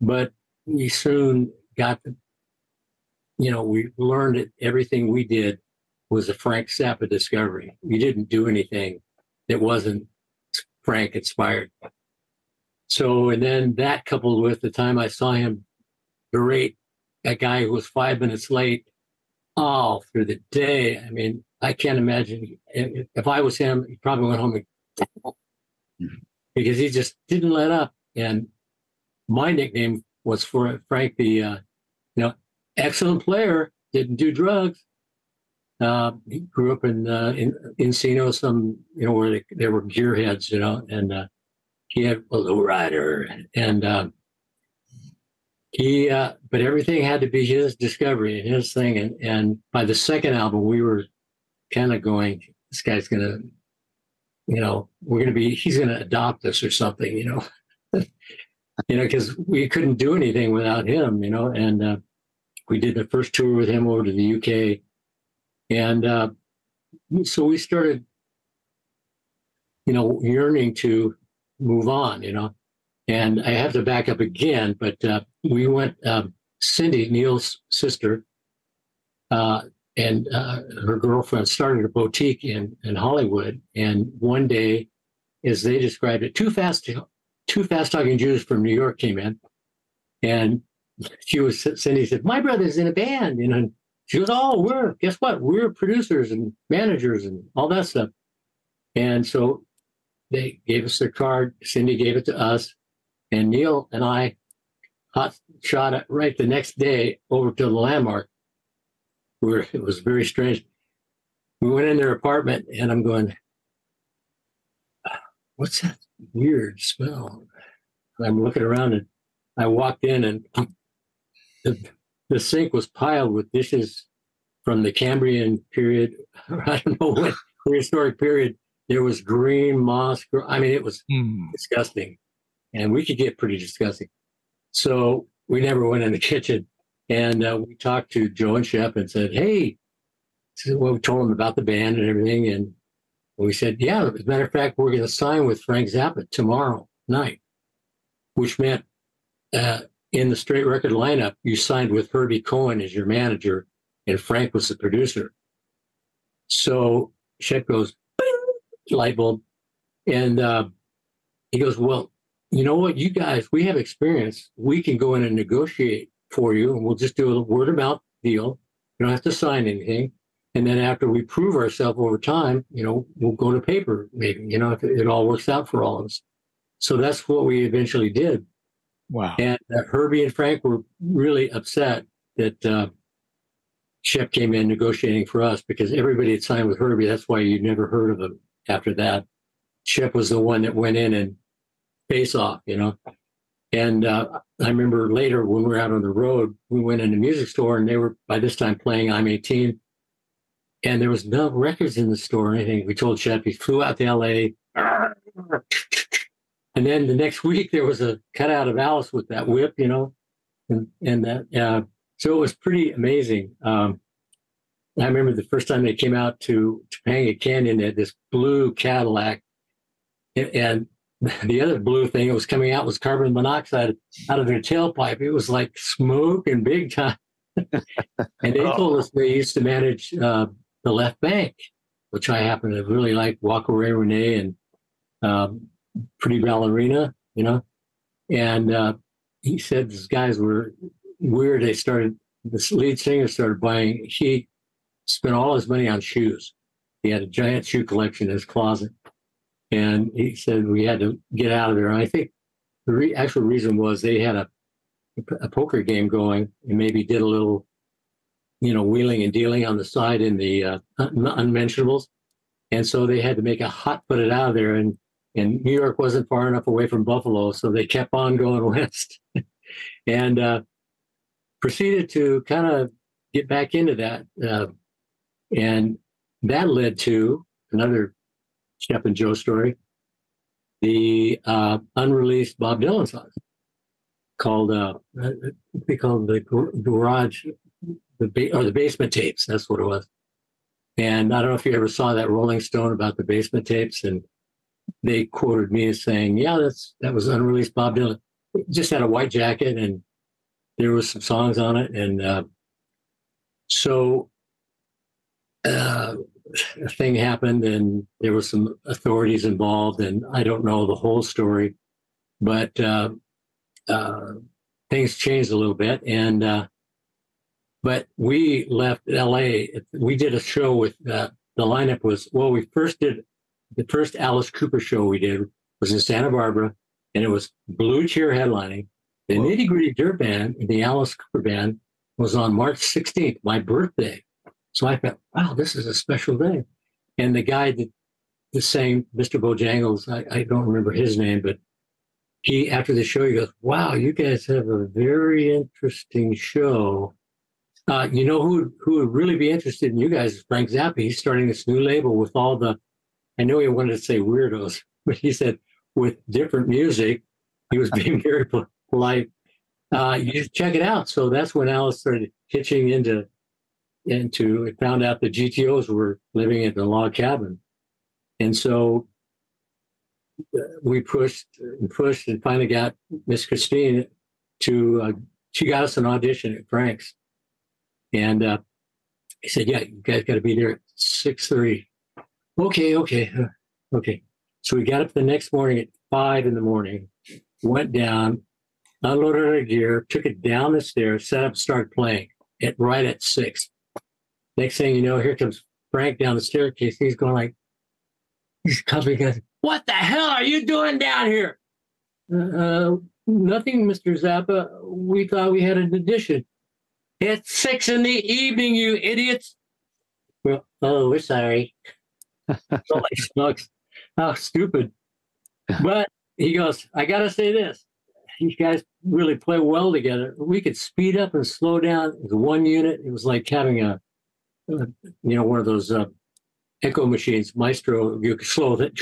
Speaker 3: but we soon got the, you know, we learned that everything we did was a Frank Zappa discovery. We didn't do anything that wasn't Frank inspired. So, and then that coupled with the time I saw him berate a guy who was five minutes late all through the day. I mean, I can't imagine if, I was him, he probably went home and, because he just didn't let up. And my nickname was for Frank, the uh, you know excellent player, didn't do drugs. Uh, he grew up in uh, in Encino, some you know where they, there were gearheads, you know, and uh, he had a low rider, and um, he. Uh, but everything had to be his discovery and his thing, and and by the second album, we were kind of going, this guy's gonna, you know, we're gonna be, he's gonna adopt us or something, you know, <laughs> you know, because we couldn't do anything without him, you know, and uh, we did the first tour with him over to the UK and uh, so we started, you know, yearning to move on, you know. And I have to back up again, but uh, we went, um, Cindy, Neal's sister, uh, and uh, her girlfriend started a boutique in, in Hollywood. And one day, as they described it, two fast, two fast talking Jews from New York came in. And she was, Cindy said, My brother's in a band, you know. She goes, Oh, we're, guess what? We're producers and managers and all that stuff. And so they gave us their card. Cindy gave it to us. And Neal and I hot shot it right the next day over to the landmark where it was very strange. We went in their apartment and I'm going, What's that weird smell? And I'm looking around and I walked in and the the sink was piled with dishes from the Cambrian period. <laughs> I don't know what prehistoric period. There was green moss. I mean, it was
Speaker 2: Hmm.
Speaker 3: disgusting, and we could get pretty disgusting. So we never went in the <laughs> kitchen, and uh, we talked to Joe and Shep and said, "Hey," well, we told them about the band and everything, and we said, "Yeah, as a matter of fact, we're going to sign with Frank Zappa tomorrow night," which meant uh, in the straight record lineup, you signed with Herbie Cohen as your manager, and Frank was the producer. So Shep goes, light bulb. And uh, he goes, Well, you know what? You guys, we have experience. We can go in and negotiate for you, and we'll just do a word of mouth deal. You don't have to sign anything. And then after we prove ourselves over time, you know, we'll go to paper, maybe, you know, if it, all works out for all of us. So that's what we eventually did.
Speaker 2: Wow.
Speaker 3: And uh, Herbie and Frank were really upset that uh, Shep came in negotiating for us because everybody had signed with Herbie. That's why you never heard of him after that. Shep was the one that went in and face off, you know. And uh, I remember later when we were out on the road, we went in a music store and they were by this time playing I'm 18. And there was no records in the store or anything. We told Shep he flew out to LA. And then the next <laughs> week there was a cutout of Alice with that whip, you know, and and that uh, so it was pretty amazing. Um, I remember the first time they came out to Topanga Canyon, they had this blue Cadillac, and, <laughs> the other blue thing that was coming out was carbon monoxide out of their tailpipe. It was like smoke and big time. <laughs> and they told us they used to manage uh, the Left Banke, which I happen to really like. Walk Away Renee and um, Pretty Ballerina, you know. And uh, he said these guys were weird. They started, this lead singer started buying, he spent all his money on shoes. He had a giant shoe collection in his closet. And he said we had to get out of there. And I think the re- actual reason was they had a a poker game going and maybe did a little, you know, wheeling and dealing on the side in the uh, un- unmentionables, and so they had to make a hot put it out of there. And and New York wasn't far enough away from Buffalo, so they kept on going <laughs> west, and uh, proceeded to kind of get back into that, uh, and that led to another Shep and Joe story the uh, unreleased Bob Dylan song called uh, they called the garage, the ba- or the basement tapes. That's what it was. And I don't know if you ever saw that Rolling Stone about the basement tapes, and they quoted me as saying, "Yeah, that's that was unreleased Bob Dylan. It just had a white jacket, and there was some songs on it, and uh, so." Uh, a thing happened and there were some authorities involved and i don't know the whole story but uh, uh, things changed a little bit and uh, but we left la we did a show with uh, the lineup was well we first did the first alice cooper show we did was in santa barbara and it was blue cheer headlining. The nitty gritty dirt band and the alice cooper band was on march 16th my birthday so I thought, wow, this is a special day. And the guy that the same, Mr. Bojangles, I, I don't remember his name, but he, after the show, he goes, wow, you guys have a very interesting show. Uh, you know who who would really be interested in you guys is Frank Zappa. He's starting this new label with all the, I know he wanted to say weirdos, <laughs> but he said with different music. He was being very <laughs> polite. Uh, you just check it out. So that's when Alice started pitching into into it found out the GTOs were living in the log cabin. And so uh, we pushed and pushed and finally got Miss Christine to, uh, she got us an audition at Frank's. And uh, he said, yeah, you guys got to be there at six 6.30. Okay, okay, uh, okay. So we got up the next morning at 5 in the morning, went down, unloaded our gear, took it down the stairs, set up, started playing it right at 6 Next thing you know, here comes Frank down the staircase. He's going like, he's coming. Goes, what the hell are you doing down here? Uh, nothing, Mr. Zappa. We thought we had an addition. It's six in the evening, you idiots. Well, oh, we're sorry. <laughs> so like How stupid. But he goes, I got to say this. You guys really play well together. We could speed up and slow down as one unit. It was like having a you know, one of those uh, echo machines, Maestro, you <laughs> slow that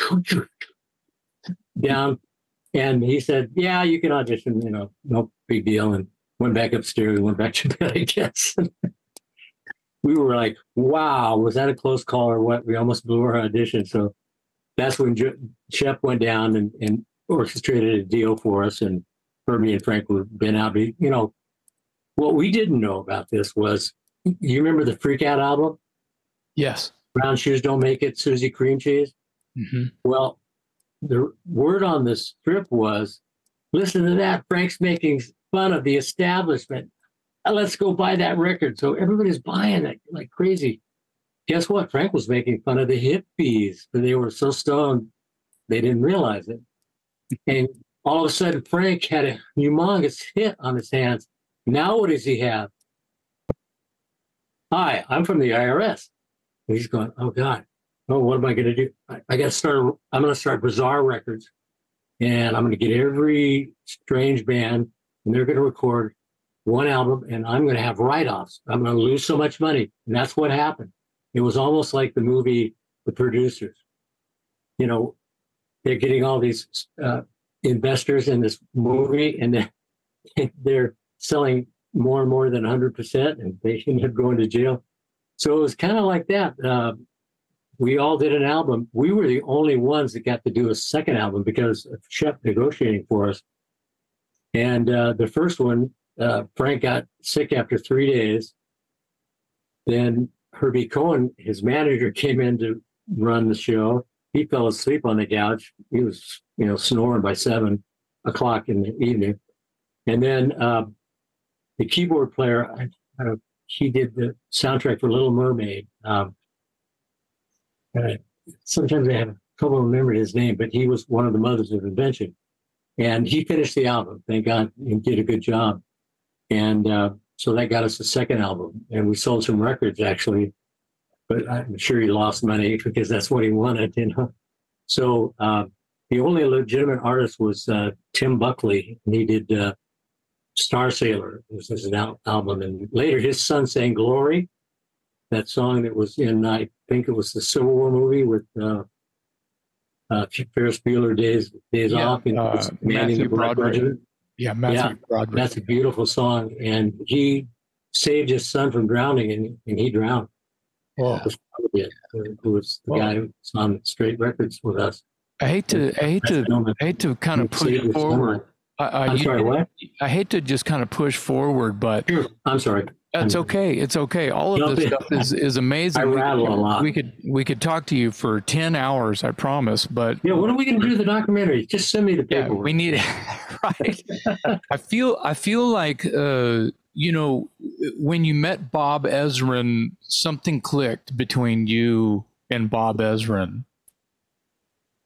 Speaker 3: down. And he said, yeah, you can audition, you know, no big deal. And went back upstairs, went back to bed, I guess. we were like, wow, was that a close call or what? We almost blew our audition. So that's when Shep went down and, and orchestrated a deal for us. And Herbie and Frank have been out. You know, what we didn't know about this was you remember the Freak Out album?
Speaker 2: Yes.
Speaker 3: Brown shoes don't make it, Suzy Creamcheese.
Speaker 2: Mm-hmm.
Speaker 3: Well, the word on the strip was, listen to that. Frank's making fun of the establishment. Uh, let's go buy that record. So everybody's buying it like crazy. Guess what? Frank was making fun of the hippies, but they were so stoned they didn't realize it. And all of a sudden, Frank had a humongous hit on his hands. Now, what does he have? Hi, I'm from the IRS. And he's going, Oh God, oh, what am I going to do? I, I got to start, I'm going to start Bizarre Records and I'm going to get every strange band and they're going to record one album and I'm going to have write offs. I'm going to lose so much money. And that's what happened. It was almost like the movie The Producers. You know, they're getting all these uh, investors in this movie and they're, <laughs> they're selling more and more than 100%, and they ended up going to jail. So it was kind of like that. Uh, we all did an album. We were the only ones that got to do a second album because of Shep negotiating for us. And uh, the first one, uh, Frank got sick after three days. Then Herbie Cohen, his manager, <laughs> came in to run the show. He fell asleep on the couch. He was, you know, snoring by seven o'clock in the evening. And then uh, the keyboard player, I, he did the soundtrack for Little Mermaid. Um, sometimes I have trouble remembering his name, but he was one of the mothers of invention. And he finished the album. Thank God he did a good job. And uh, so that got us the second album. And we sold some records actually, but I'm sure he lost money <laughs> because that's what he wanted, you know. So uh, the only legitimate artist was uh, Tim Buckley, and he did uh, Star Sailor, was his al- album. And later his son sang Glory, that song that was in, I think it was the Civil War movie with uh, uh, Ferris Bueller Days Days
Speaker 2: Yeah,
Speaker 3: Off. And
Speaker 2: uh,
Speaker 3: it's Man in the Black
Speaker 2: Broderick.
Speaker 3: Regiment.
Speaker 2: Yeah, Matthew
Speaker 3: Yeah,
Speaker 2: Broderick.
Speaker 3: That's a beautiful song. And he saved his son from drowning, and, and he drowned.
Speaker 2: Well,
Speaker 3: It. Who was the guy who's on Straight Records with us.
Speaker 2: I hate to I hate to I hate to kind of push
Speaker 3: saved his son.
Speaker 2: forward. I, I,
Speaker 3: I'm
Speaker 2: you-
Speaker 3: sorry, what?
Speaker 2: I hate to just kind of push forward, but
Speaker 3: Sure. I'm sorry.
Speaker 2: It's
Speaker 3: I'm-
Speaker 2: okay. It's okay. All of this stuff is, <laughs> is amazing.
Speaker 3: I
Speaker 2: We
Speaker 3: rattle
Speaker 2: could-
Speaker 3: a lot.
Speaker 2: We could we could talk to you for ten hours. I promise. But
Speaker 3: Yeah, when are we going to do the documentary? Just send me the
Speaker 2: yeah, we need it. <laughs> right. I feel I feel like uh, you know when you met Bob Ezrin, something clicked between you and Bob Ezrin.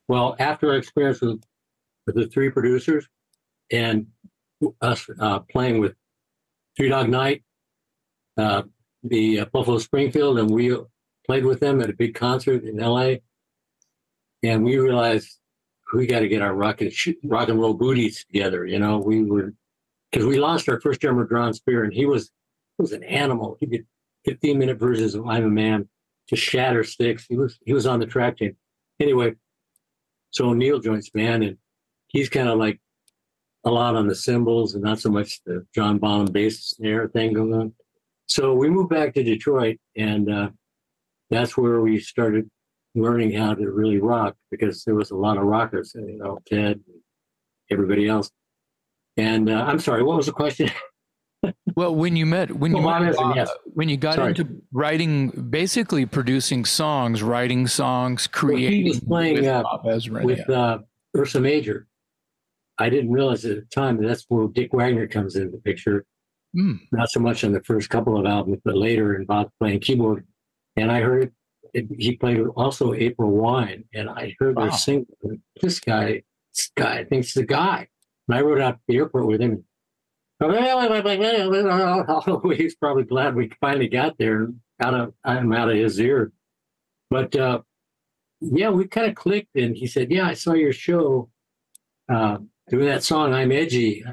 Speaker 3: Well, after our experience with, with the three producers and us uh, playing with Three Dog Night, uh, the uh, Buffalo Springfield, and we played with them at a big concert in LA. And we realized we got to get our rock and, sh- rock and roll booties together. You know, we were, because we lost our first drummer, John Speer, and he was, he was an animal. He did 15 minute versions of I'm a Man to shatter sticks. He was, he was on the track team. Anyway, so Neal joins band and he's kind of like a lot on the cymbals and not so much the John Bonham bass snare thing going on. So we moved back to Detroit and uh, that's where we started learning how to really rock because there was a lot of rockers, you know, Ted, and everybody else. And uh, I'm sorry, what was the question? <laughs>
Speaker 2: Well, when you met when you met Bob-
Speaker 3: yes.
Speaker 2: when you got
Speaker 3: Sorry.
Speaker 2: into writing, basically producing songs, writing songs,
Speaker 3: Well, he
Speaker 2: creating
Speaker 3: was playing,
Speaker 2: with
Speaker 3: uh,
Speaker 2: Bob Ezrin.
Speaker 3: with
Speaker 2: yeah.
Speaker 3: uh, Ursa Major. I didn't realize at the time that that's where Dick Wagner comes into the picture.
Speaker 2: Hmm.
Speaker 3: Not so much on the first couple of albums, but later and Bob playing keyboard. And I heard it, he played also April Wine, and I heard
Speaker 2: Wow.
Speaker 3: her sing. This guy, this guy thinks the guy. And I rode out to the airport with him. <laughs> He's probably glad we finally got there. Out of I'm out of his ear, but uh, yeah, we kind of clicked, and he said, "Yeah, I saw your show uh, doing that song. I'm edgy.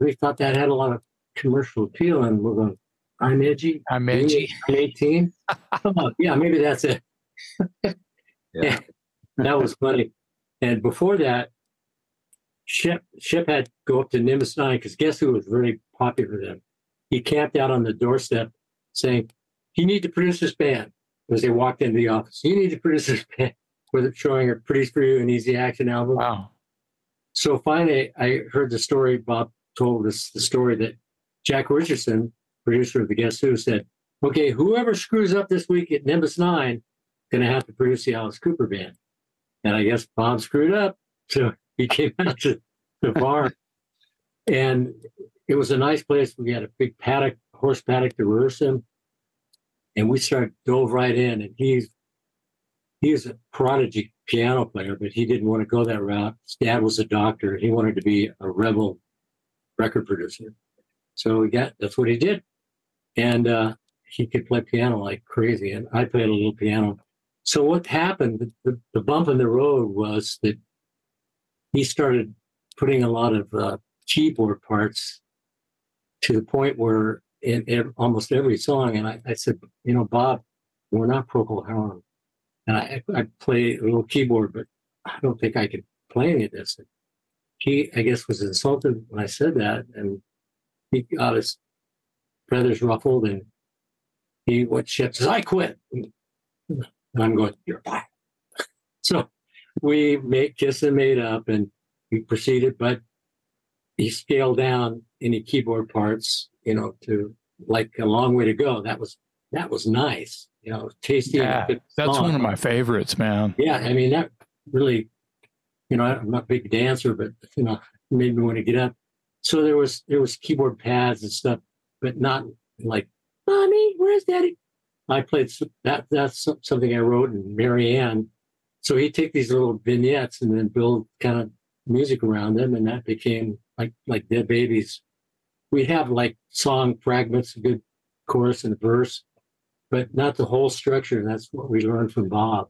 Speaker 3: We thought that had a lot of commercial appeal, and we're going, I'm edgy.
Speaker 2: I'm edgy.
Speaker 3: I'm 18. <laughs> oh, yeah, maybe that's it. <laughs>
Speaker 1: Yeah. <laughs>
Speaker 3: that was funny. And before that, Shep Shep had to go up to Nimbus Nine because guess who was very popular then? He camped out on the doorstep saying, "You need to produce this band." As they walked into the office, you need to produce this band. With it showing a "Pretty for You" and "Easy Action" album.
Speaker 2: Wow.
Speaker 3: So finally, I heard the story. Bob told us the story that Jack Richardson, producer of the Guess Who, said, "Okay, whoever screws up this week at Nimbus Nine, going to have to produce the Alice Cooper band." And I guess Bob screwed up, so <laughs> he came out to the barn, and it was a nice place. We had a big paddock, horse paddock to rehearse him, and we started dove right in. And he's he's a prodigy piano player, but he didn't want to go that route. His dad was a doctor. He wanted to be a rebel record producer. So he got that's what he did. And uh, he could play piano like crazy. And I played a little piano. So what happened, the, the, the bump in the road was that he started putting a lot of uh, keyboard parts to the point where in, in almost every song, and I, I said, you know, Bob, we're not Procol Harum and I, I play a little keyboard, but I don't think I could play any of this. He, I guess, was insulted when I said that, and he got his feathers ruffled, and he went shit says, "I quit," and I'm going, "You're fired." <laughs> So we made kiss and made up, and we proceeded, but he scaled down any keyboard parts, you know, to like a long way to go. That was that was nice, you know, tasty.
Speaker 2: Yeah, That's one of my favorites, man.
Speaker 3: Yeah, I mean that really, you know, I'm not a big dancer, but you know, made me want to get up. So there was there was keyboard pads and stuff, but not like, mommy, where's daddy? I played that. That's something I wrote in Marianne. So he'd take these little vignettes and then build kind of music around them, and that became like like Dead Babies. We have like song fragments, a good chorus and verse, but not the whole structure. And that's what we learned from Bob.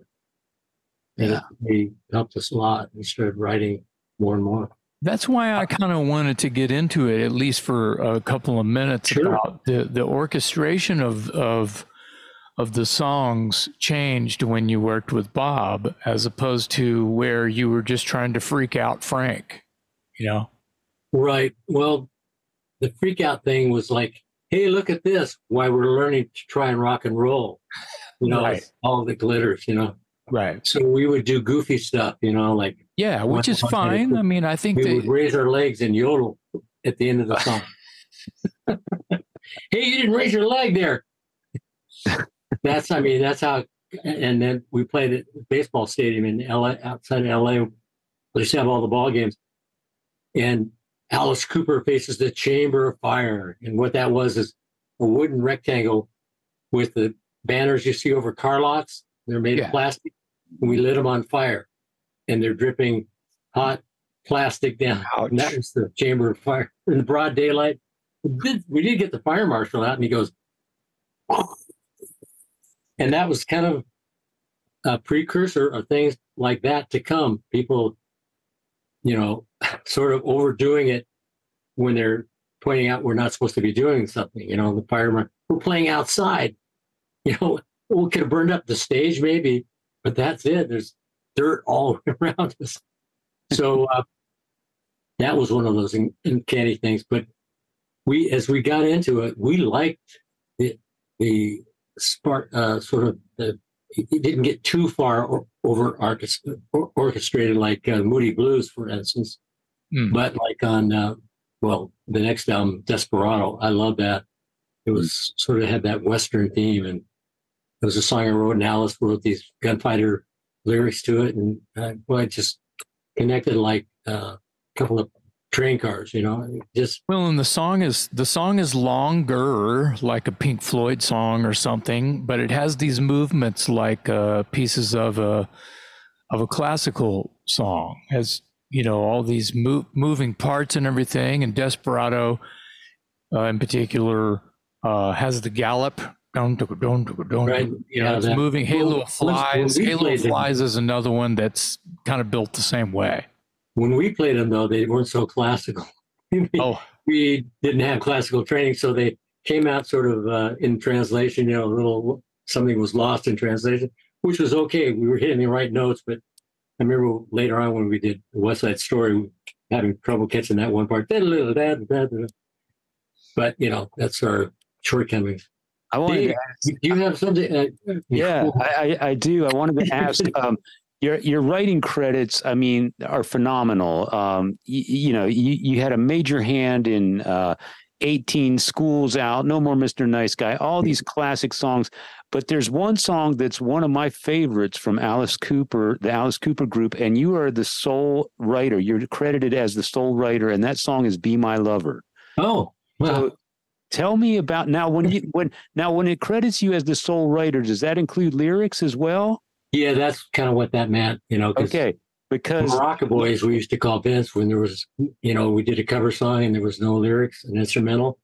Speaker 3: And
Speaker 1: Yeah.
Speaker 3: he helped us a lot. We started writing more and more.
Speaker 2: That's why I kind of wanted to get into it, at least for a couple of minutes,
Speaker 3: Sure.
Speaker 2: about the, the orchestration of of of the songs changed when you worked with Bob, as opposed to where you were just trying to freak out Frank. You know,
Speaker 3: Right. Well, the freak out thing was like, hey, look at this. Why we're learning to try and rock and roll. You know,
Speaker 2: Right.
Speaker 3: all the glitters, you know.
Speaker 2: right?
Speaker 3: So we would do goofy stuff, you know, like
Speaker 2: Yeah, which is fine. I mean, I think
Speaker 3: we would raise our legs and yodel at the end of the song. <laughs> hey, you didn't raise your leg there. That's, I mean, that's how. And then we played at the baseball stadium in LA, outside of LA. We used to have all the ball games, and Alice Cooper faces the Chamber of Fire, and what that was is a wooden rectangle with the banners you see over car lots. They're made
Speaker 2: Yeah.
Speaker 3: of plastic, and we lit them on fire, and they're dripping hot plastic down. And that was the chamber of fire in the broad daylight. We did, we did get the fire marshal out, and he goes, oh. and that was kind of a precursor of things like that to come. People, you know, <laughs> sort of overdoing it when they're pointing out we're not supposed to be doing something. You know, the fireman, we're playing outside. <laughs> You know, we could have burned up the stage maybe, but that's it. There's dirt all <laughs> around us. So uh, that was one of those uncanny things. But we, as we got into it, we liked the the spark, uh, sort of the. It didn't get too far over orchest- or- orchestrated like uh, Moody Blues, for instance.
Speaker 2: Hmm.
Speaker 3: But like on, uh, well, the next album, Desperado, I love that. It was sort of had that Western theme, and it was a song I wrote, and Alice wrote these gunfighter lyrics to it, and uh, well, I just connected like uh, a couple of train cars, you know, just
Speaker 2: Well, and the song is the song is longer, like a Pink Floyd song or something, but it has these movements like uh, pieces of a of a classical song. Has you know all these mo- moving parts and everything. And Desperado, uh, in particular, uh, has the gallop. Don't don't don't.
Speaker 3: right, you
Speaker 2: Yeah, it's moving. Halo Flies. Halo Flies is another one that's kind of built the same way.
Speaker 3: When we played them though, they weren't so classical. <laughs>
Speaker 2: Oh,
Speaker 3: we didn't have classical training, so they came out sort of uh, in translation. You know, a little something was lost in translation, which was okay. We were hitting the right notes, but I remember later on when we did West Side Story, having trouble catching that one part. But you know, that's our shortcomings.
Speaker 1: I wanted
Speaker 3: Dave,
Speaker 1: to
Speaker 3: do you have something? Uh,
Speaker 1: Yeah, I, I, I do. I wanted to ask. Um, your your writing credits, I mean, are phenomenal. Um, you, you know, you, you had a major hand in uh, 18 schools out, no more Mr. Nice Guy, all these classic songs. But there's one song that's one of my favorites from Alice Cooper, the Alice Cooper group, and you are the sole writer. You're credited as the sole writer, and that song is "Be My Lover."
Speaker 3: Oh, well,
Speaker 1: So tell me about now when you when now when it credits you as the sole writer, does that include lyrics as well?
Speaker 3: Yeah, that's kind of what that meant. You know.
Speaker 1: Okay, because
Speaker 3: Morocco Boys, we used to call Vince when there was, you know, we did a cover song and there was no lyrics, an instrumental.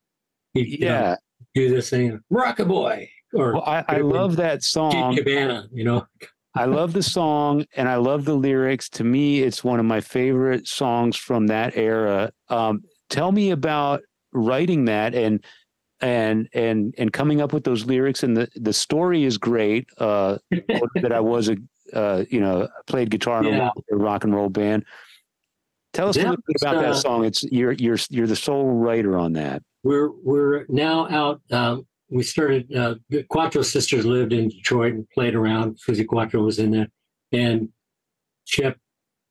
Speaker 3: He'd, you know,
Speaker 1: yeah,
Speaker 3: do this thing, Morocco Boy, or
Speaker 1: well, I, I love that song.
Speaker 3: Cabana, you know.
Speaker 1: I love the song and I love the lyrics. To me, it's one of my favorite songs from that era. Um, tell me about writing that and and and and coming up with those lyrics and the the story is great. Uh, <laughs> that I was a uh, you know played guitar in a
Speaker 3: Yeah.
Speaker 1: rock- a rock and roll band. Tell us a little bit about that
Speaker 3: uh,
Speaker 1: song. It's you're you're you're the sole writer on that.
Speaker 3: We're we're now out. Um, we started. Uh, the Quatro sisters lived in Detroit and played around. Suzi Quatro was in there, and Chip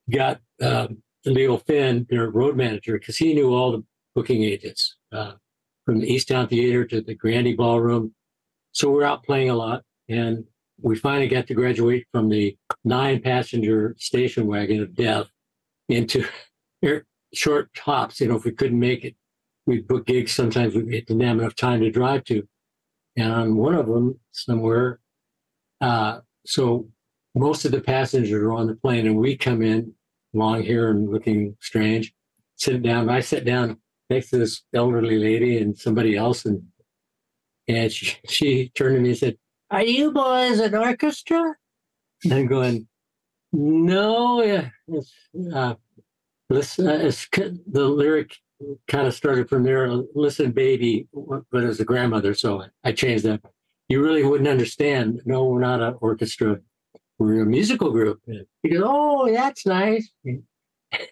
Speaker 3: got um, Leo Finn, their road manager, because he knew all the booking agents uh, from the Eastown Theater to the Grande Ballroom. So we're out playing a lot, and we finally got to graduate from the nine-passenger station wagon of death into <laughs> short hops. You know, if we couldn't make it, we'd book gigs. Sometimes we didn't have enough time to drive to. And on one of them, somewhere, uh, so most of the passengers are on the plane, and we come in long hair and looking strange, sitting down. I sat down next to this elderly lady and somebody else, and and she, <laughs> she turned to me and said, "Are you boys an orchestra?" And I'm going, "No, yeah, it's, uh, listen, uh, it's, the lyric kind of started from there. Listen, baby, but as a grandmother, so I changed that. You really wouldn't understand. No, we're not an orchestra. We're a musical group. He goes, oh, that's nice. <laughs>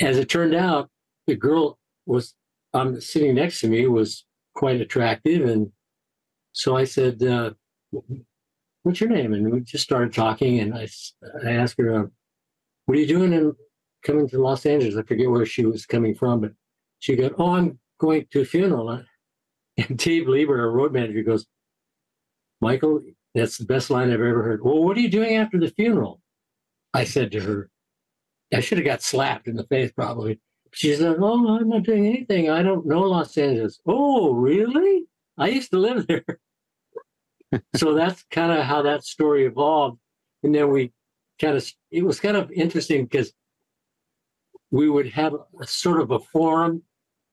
Speaker 3: as it turned out, the girl was um, sitting next to me was quite attractive, and so I said, uh, "What's your name?" And we just started talking, and I I asked her, uh, "What are you doing in coming to Los Angeles?" I forget where she was coming from, but she goes, "Oh, I'm going to a funeral." <laughs> And Dave Libert, our road manager, goes, "Michael, that's the best line I've ever heard." Well, what are you doing after the funeral? I said to her, I should have got slapped in the face probably. She said, Oh, I'm not doing anything. I don't know Los Angeles. Oh, really? I used to live there. <laughs> so that's kind of how that story evolved. And then we kind of, it was kind of interesting because we would have a sort of a forum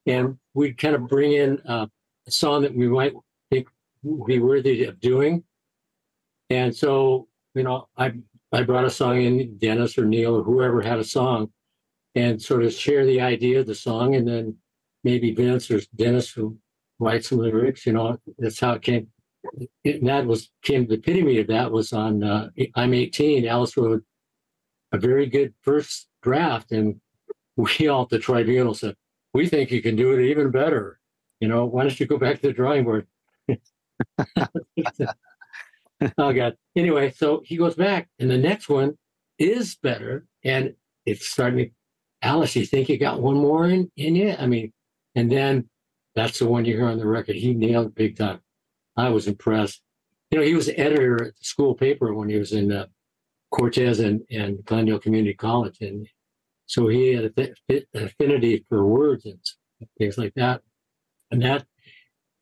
Speaker 3: and we'd kind of bring in a song that we might think would be worthy of doing. And so, you know, I I brought a song in, Dennis or Neal or whoever had a song, and sort of share the idea of the song, and then maybe Vince or Dennis will write some lyrics. You know, that's how it came. That was came the epitome of that was on uh, I'm 18. Alice wrote a very good first draft, and we all at the tribunal said, "We think you can do it even better." You know, why don't you go back to the drawing board? <laughs> oh God. Anyway, so he goes back, and the next one is better, and it's starting to Alice, you think you got one more in, in you? I mean, and then that's the one you hear on the record. He nailed big time. I was impressed. You know, he was editor at the school paper when he was in uh, Cortez and, and Glendale Community College. And so he had an affinity for words and things like that. And that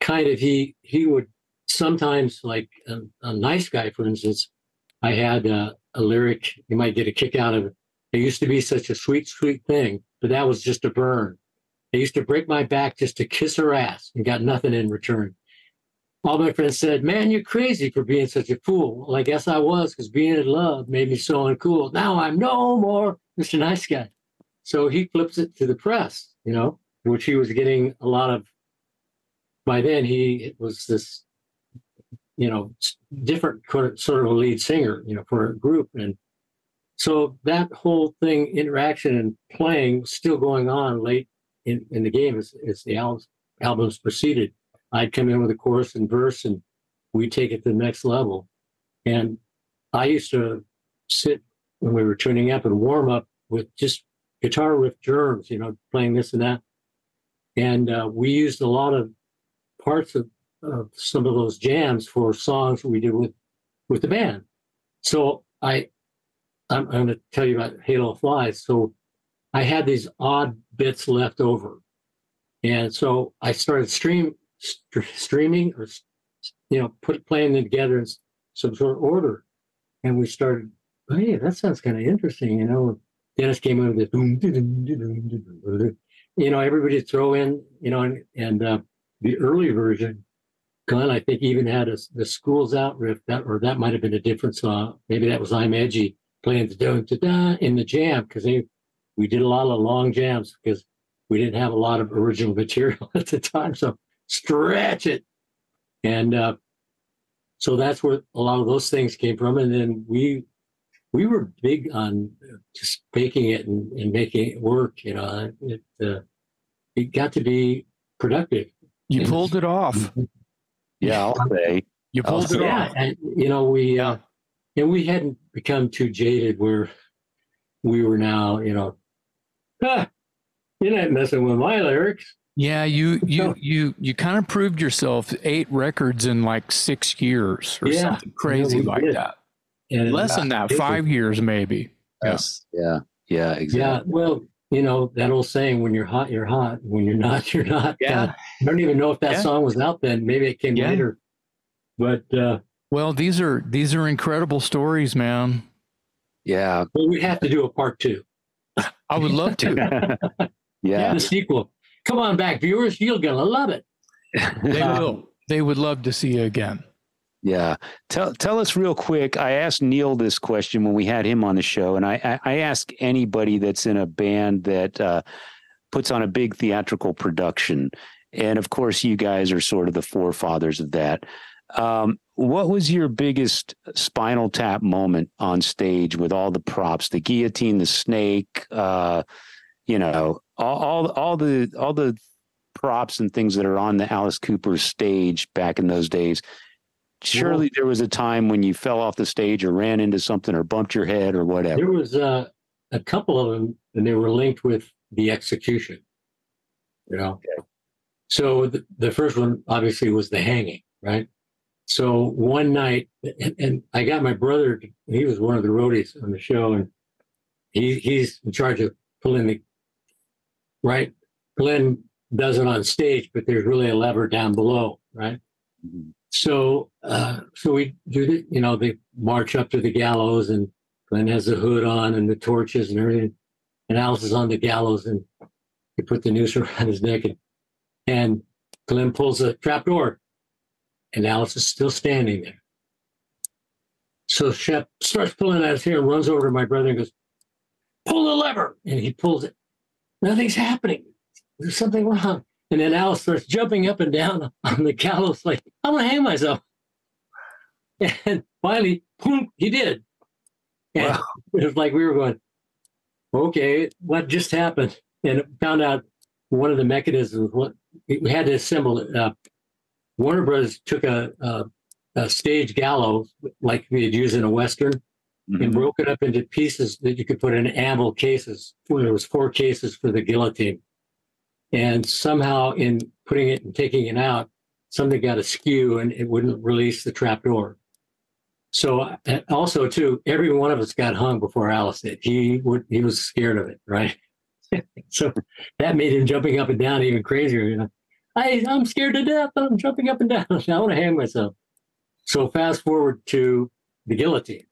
Speaker 3: kind of, he, he would sometimes, like a, a nice guy, for instance, I had a, a lyric, you might get a kick out of it used to be such a sweet, sweet thing, but that was just a burn. I used to break my back just to kiss her ass and got nothing in return. All my friends said, Man, you're crazy for being such a fool. Well, I guess I was because being in love made me so uncool. Now I'm no more Mr. Nice Guy. So he flips it to the press, you know, which he was getting a lot of. By then, he was this, you know, different sort of a lead singer, you know, for a group. And so that whole thing, interaction and playing, still going on late in, in the game as, as the albums, albums proceeded. I'd come in with a chorus and verse, and we'd take it to the next level. And I used to sit when we were tuning up and warm up with just guitar riff germs, you know, playing this and that. And uh, we used a lot of parts of, of some of those jams for songs we did with with the band. So I I'm, going to tell you about Halo Flies. So I had these odd bits left over. And so I started stream st- streaming or, you know, put playing them together in some sort of order. And we started, hey, that sounds kind of interesting. You know, Dennis came in with this, you know, everybody throw in, you know, and, and uh, the early version, Glen, I think even had a, the schools out riff that, or that might have been a different song. Maybe that was I'm Edgy playing the in the jam because they we did a lot of long jams because we didn't have a lot of original <laughs> material at the time. So stretch it. And uh, so that's where a lot of those things came from. And then we we were big on just making it and, and making it work. You know, it uh, it got to be productive.
Speaker 2: You and, pulled it off.
Speaker 1: Yeah, I'll say
Speaker 2: you pulled it
Speaker 3: yeah,
Speaker 2: off.
Speaker 3: And, you know, we uh, and we hadn't become too jaded where we were now, you know, ah, you're not messing with my lyrics.
Speaker 2: Yeah, you you <laughs> you you kind of proved yourself eight records in like six years or yeah. something crazy yeah, like did. that. And Less than that, five was, years maybe.
Speaker 1: Yes. Yeah. Yeah. Exactly.
Speaker 3: Yeah. Well, you know that old saying: "When you're hot, you're hot. When you're not, you're not."
Speaker 2: Yeah. Uh,
Speaker 3: I don't even know if that yeah. song was out then. Maybe it came yeah. later. But uh,
Speaker 2: well, these are these are incredible stories, man.
Speaker 1: Yeah.
Speaker 3: Well, we have to do a part two.
Speaker 2: I would love to. <laughs>
Speaker 1: yeah.
Speaker 3: The sequel. Come on back, viewers. You're gonna love it.
Speaker 2: They will. They would love to see you again.
Speaker 1: Yeah. Tell tell us real quick. I asked Neal this question when we had him on the show, and I I, I ask anybody that's in a band that uh, puts on a big theatrical production, and of course, you guys are sort of the forefathers of that. Um, what was your biggest spinal tap moment on stage with all the props, the guillotine, the snake, uh, you know, all, all all the all the props and things that are on the Alice Cooper stage back in those days? surely there was a time when you fell off the stage or ran into something or bumped your head or whatever.
Speaker 3: There was uh, a couple of them, and they were linked with the execution. You know, so the, the first one obviously was the hanging, right? So one night, and, and I got my brother. He was one of the roadies on the show, and he he's in charge of pulling the right. Glen does it on stage, but there's really a lever down below, right?
Speaker 1: Mhm.
Speaker 3: So, uh, so we do the, you know, they march up to the gallows and Glen has the hood on and the torches and everything. And Alice is on the gallows and they put the noose <laughs> around his neck and, and Glen pulls a trap door and Alice is still standing there. So Shep starts pulling at his hair and runs over to my brother and goes, pull the lever. And he pulls it. Nothing's happening. There's something wrong. And then Alice starts jumping up and down on the gallows like, I'm going to hang myself. And finally, boom, he did. And
Speaker 1: Wow.
Speaker 3: it was like we were going, okay, what just happened? And found out one of the mechanisms, what we had to assemble it. Uh, Warner Brothers took a, a, a stage gallows like we'd use in a Western and
Speaker 1: Mhm.
Speaker 3: broke it up into pieces that you could put in anvil cases. Well, there was four cases for the guillotine. And somehow in putting it and taking it out, something got askew and it wouldn't release the trap door. So uh, also too, every one of us got hung before Alice did. He would he was scared of it, right? <laughs> so that made him jumping up and down even crazier. You know, I I'm scared to death. I'm jumping up and down. <laughs> I want to hang myself. So fast forward to the guillotine.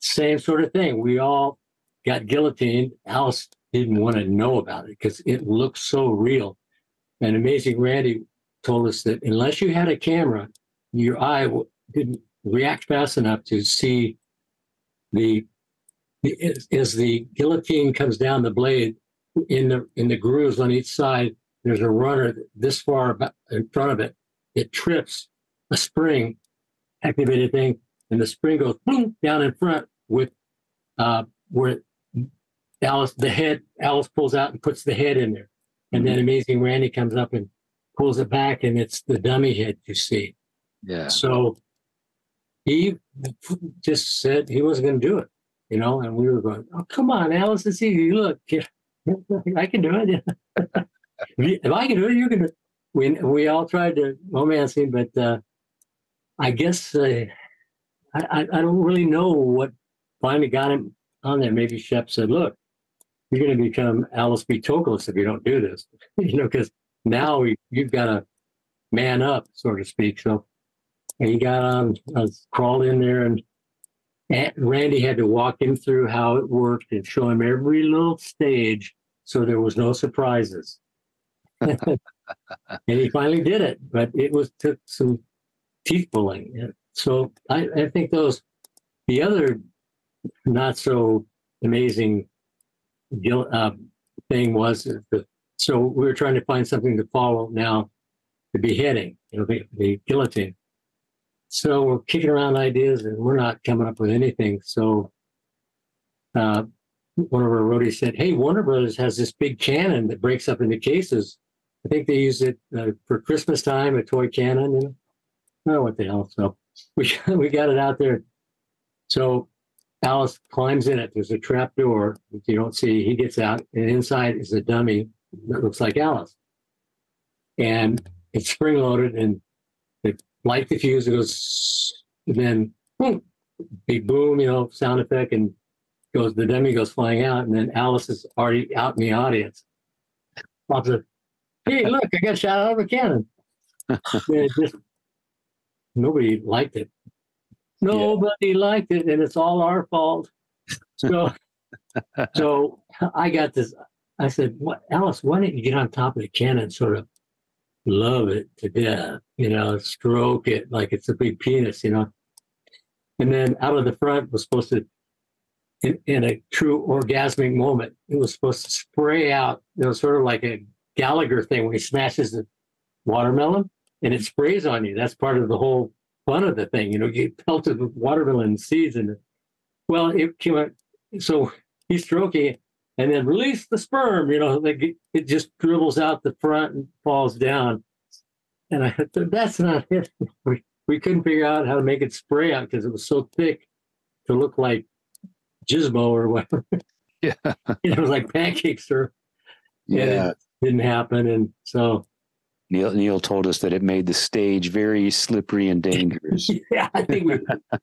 Speaker 3: Same sort of thing. We all got guillotined. Alice didn't want to know about it because it looked so real. And Amazing Randi told us that unless you had a camera, your eye didn't react fast enough to see the, the as the guillotine comes down the blade in the in the grooves on each side. There's a runner this far in front of it. It trips a spring activated thing, and the spring goes boom down in front with uh, where Alice the head Alice pulls out and puts the head in there, and then Amazing Randi comes up and pulls it back, and it's the dummy head you see.
Speaker 1: Yeah.
Speaker 3: So he just said he wasn't going to do it, you know, and we were going, "Oh, come on, Alice, it's easy. Look, <laughs> I can do it. <laughs> if I can do it, you can do it." We we all tried to romance him, but uh, I guess uh, I, I don't really know what finally got him on there. Maybe Shep said, "Look, you're going to become Alice B. Toklas if you don't do this," <laughs> you know, because now you- you've got to man up, so to speak. So he got on, uh, crawled in there, and Randi had to walk him through how it worked and show him every little stage, so there was no surprises. <laughs> and he finally did it, but it was took some teeth pulling. So I, I think those, the other not so amazing uh, thing was the, so we were trying to find something to follow now, the beheading, you know, the, the guillotine. So we're kicking around ideas and we're not coming up with anything. So uh, one of our roadies said, Hey, Warner Brothers has this big cannon that breaks up into cases. I think they use it uh, for Christmas time, a toy cannon. Know? I don't know what the hell. So <laughs> we, we got it out there. So Alice climbs in it. There's a trap door you don't see. He gets out, and inside is a dummy that looks like Alice. And it's spring loaded, and the light diffuser goes, and then boom, big boom, you know, sound effect, and goes the dummy goes flying out, and then Alice is already out in the audience. Pops up, hey, <laughs> look, I got shot out of a cannon. it <laughs> just nobody liked it. Nobody liked it, and it's all our fault. <laughs> So, so I got this. I said, "What, Alice? Why don't you get on top of the cannon, sort of love it to death? You know, stroke it like it's a big penis, you know." And then out of the front was supposed to, in, in a true orgasmic moment, it was supposed to spray out. It was sort of like a Gallagher thing when he smashes the watermelon and it sprays on you. That's part of the whole fun of the thing. You know, you get pelted with watermelon seeds and well, it came out. So he's stroking it and then release the sperm. You know, like it, it just dribbles out the front and falls down. And I thought, that's not it. <laughs> We, we couldn't figure out how to make it spray out because it was so thick to look like gizmo or whatever. <laughs>
Speaker 1: Yeah. <laughs>
Speaker 3: it was like pancakes or
Speaker 1: Yeah.
Speaker 3: Didn't happen. And so
Speaker 1: Neal Neal told us that it made the stage very slippery and <laughs> dangerous.
Speaker 3: yeah, I think we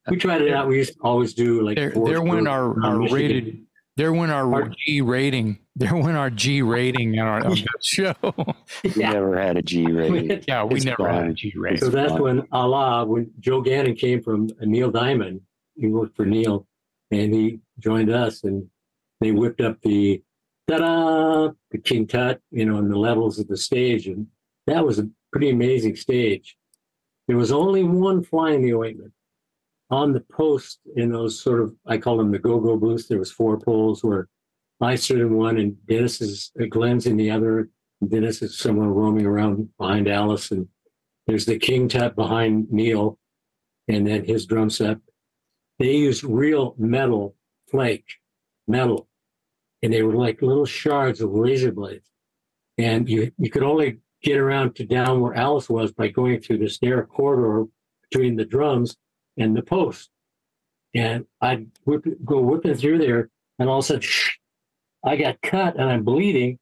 Speaker 3: we tried it out. We used to always do like
Speaker 2: There,
Speaker 3: four
Speaker 2: there went
Speaker 3: stroke
Speaker 2: our, our
Speaker 3: Michigan.
Speaker 2: rated. There went our
Speaker 3: Pardon?
Speaker 2: G rating. There went our G rating on our on show. <laughs>
Speaker 1: We
Speaker 3: Yeah.
Speaker 1: never had a G <laughs> rating.
Speaker 2: yeah, we
Speaker 1: It's
Speaker 2: never had a G rating.
Speaker 3: So that's
Speaker 1: fine.
Speaker 3: when Allah, when Joe Gannon came from Neil Diamond, he worked for Neil, and he joined us, and they whipped up the ta-da, the King Tut, you know, and the levels of the stage, and that was a pretty amazing stage. There was only one fly in the ointment on the post in those sort of I call them the go-go booths. There was four poles where I stood in one, and Dennis is uh, Glen's in the other. Dennis is somewhere roaming around behind Alice, and there's the King Tut behind Neal, and then his drum set. They used real metal flake, metal, and they were like little shards of razor blades. And you you could only get around to down where Alice was by going through this narrow corridor between the drums and the post. And I'd whip, go whipping through there, and all of a sudden, I got cut and I'm bleeding,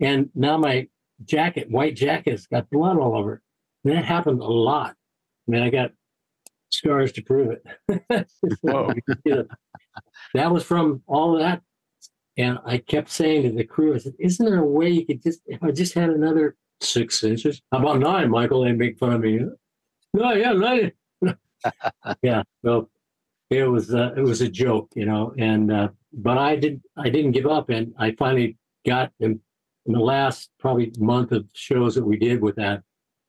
Speaker 3: and now my jacket, white jacket, has got blood all over it. And that happened a lot. I mean, I got scars to prove it. <laughs>
Speaker 2: Whoa.
Speaker 3: You know, that was from all of that. And I kept saying to the crew, I said, isn't there a way you could just, if I just had another six inches? How about nine, Michael? They make fun of me. No, yeah, nine. <laughs> yeah. So it was, uh, it was a joke, you know, and, uh, but I did, I didn't give up. And I finally got them in the last probably month of shows that we did with that.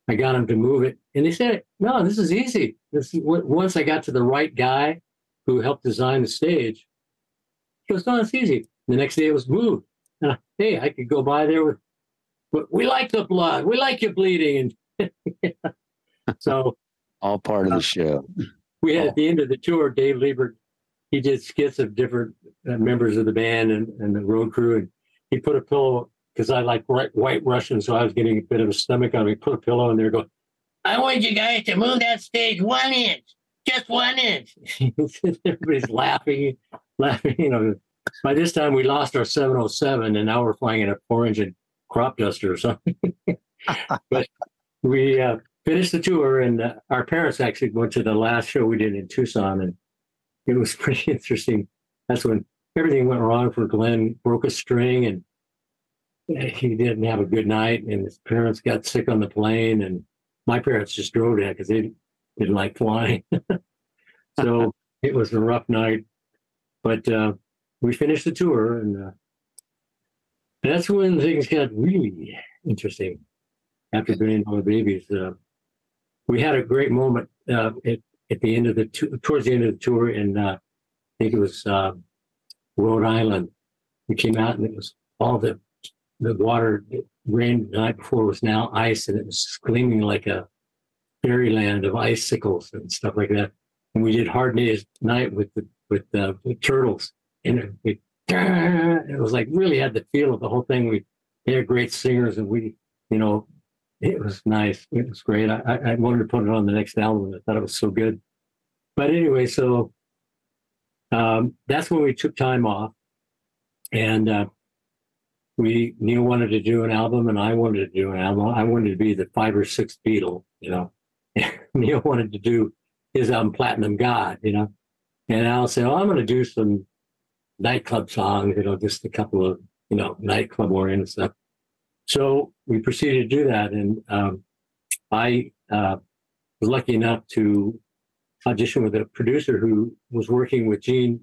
Speaker 3: I got him to move it, and they said, "No, this is easy. This once I got to the right guy who helped design the stage. He goes, "No, it's easy." The next day, it was moved. And I, hey, I could go by there with, "But we like the blood. We like you bleeding." And <laughs> so
Speaker 1: All part of the show.
Speaker 3: we had
Speaker 1: Oh.
Speaker 3: at the end of the tour, Dave Libert, he did skits of different uh, members of the band and, and the road crew. And he put a pillow, because I like white, white Russian, so I was getting a bit of a stomach on me. Put a pillow in there, go, I want you guys to move that stage one inch, just one inch. <laughs> Everybody's laughing, laughing. You know, by this time we lost our 707 and now we're flying in a four engine crop duster or something. <laughs> but we uh, finished the tour and uh, our parents actually went to the last show we did in Tucson and it was <laughs> pretty interesting. That's when everything went wrong for Glen, broke a string and he didn't have a good night and his parents got sick on the plane and my parents just drove that because they didn't like flying. <laughs> so it was a rough night, but uh, we finished the tour and uh, that's when things got really interesting after bringing all the babies. Uh, we had a great moment uh, at, at the end of the towards the end of the tour in, uh, I think it was uh, Rhode Island. We came out and it was all the the water it rained the night before was now ice and it was gleaming like a fairyland of icicles and stuff like that. And we did hard day's night with the with the, the turtles and it, <clears throat> it, was like really had the feel of the whole thing. We they had great singers and we, you know, it was nice. It was great. I, I wanted to put it on the next album. I thought it was so good. But anyway, so um, that's when we took time off, and uh, we Neal wanted to do an album, and I wanted to do an album. I wanted to be the five or sixth Beatle, you know. <laughs> Neal wanted to do his album Platinum God, you know, and Al said, "Oh, I'm going to do some nightclub songs, you know, just a couple of you know nightclub oriented stuff." So we proceeded to do that, and um, I uh, was lucky enough to audition with a producer who was working with Gene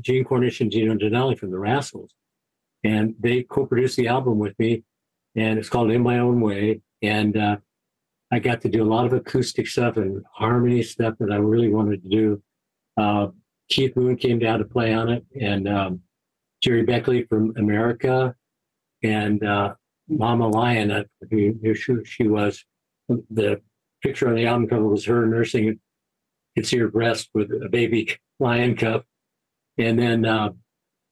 Speaker 3: Gene Cornish and Dino Danelli from the Rascals, and they co-produced the album with me, and it's called In My Own Way, and uh, I got to do a lot of acoustic stuff and harmony stuff that I really wanted to do. Uh, Keith Moon came down to play on it, and um, Gerry Beckley from America, and uh, Mama Lion, uh, who, who she, was. The picture on the album cover was her nursing see her breast with a baby <laughs> lion cub. And then uh,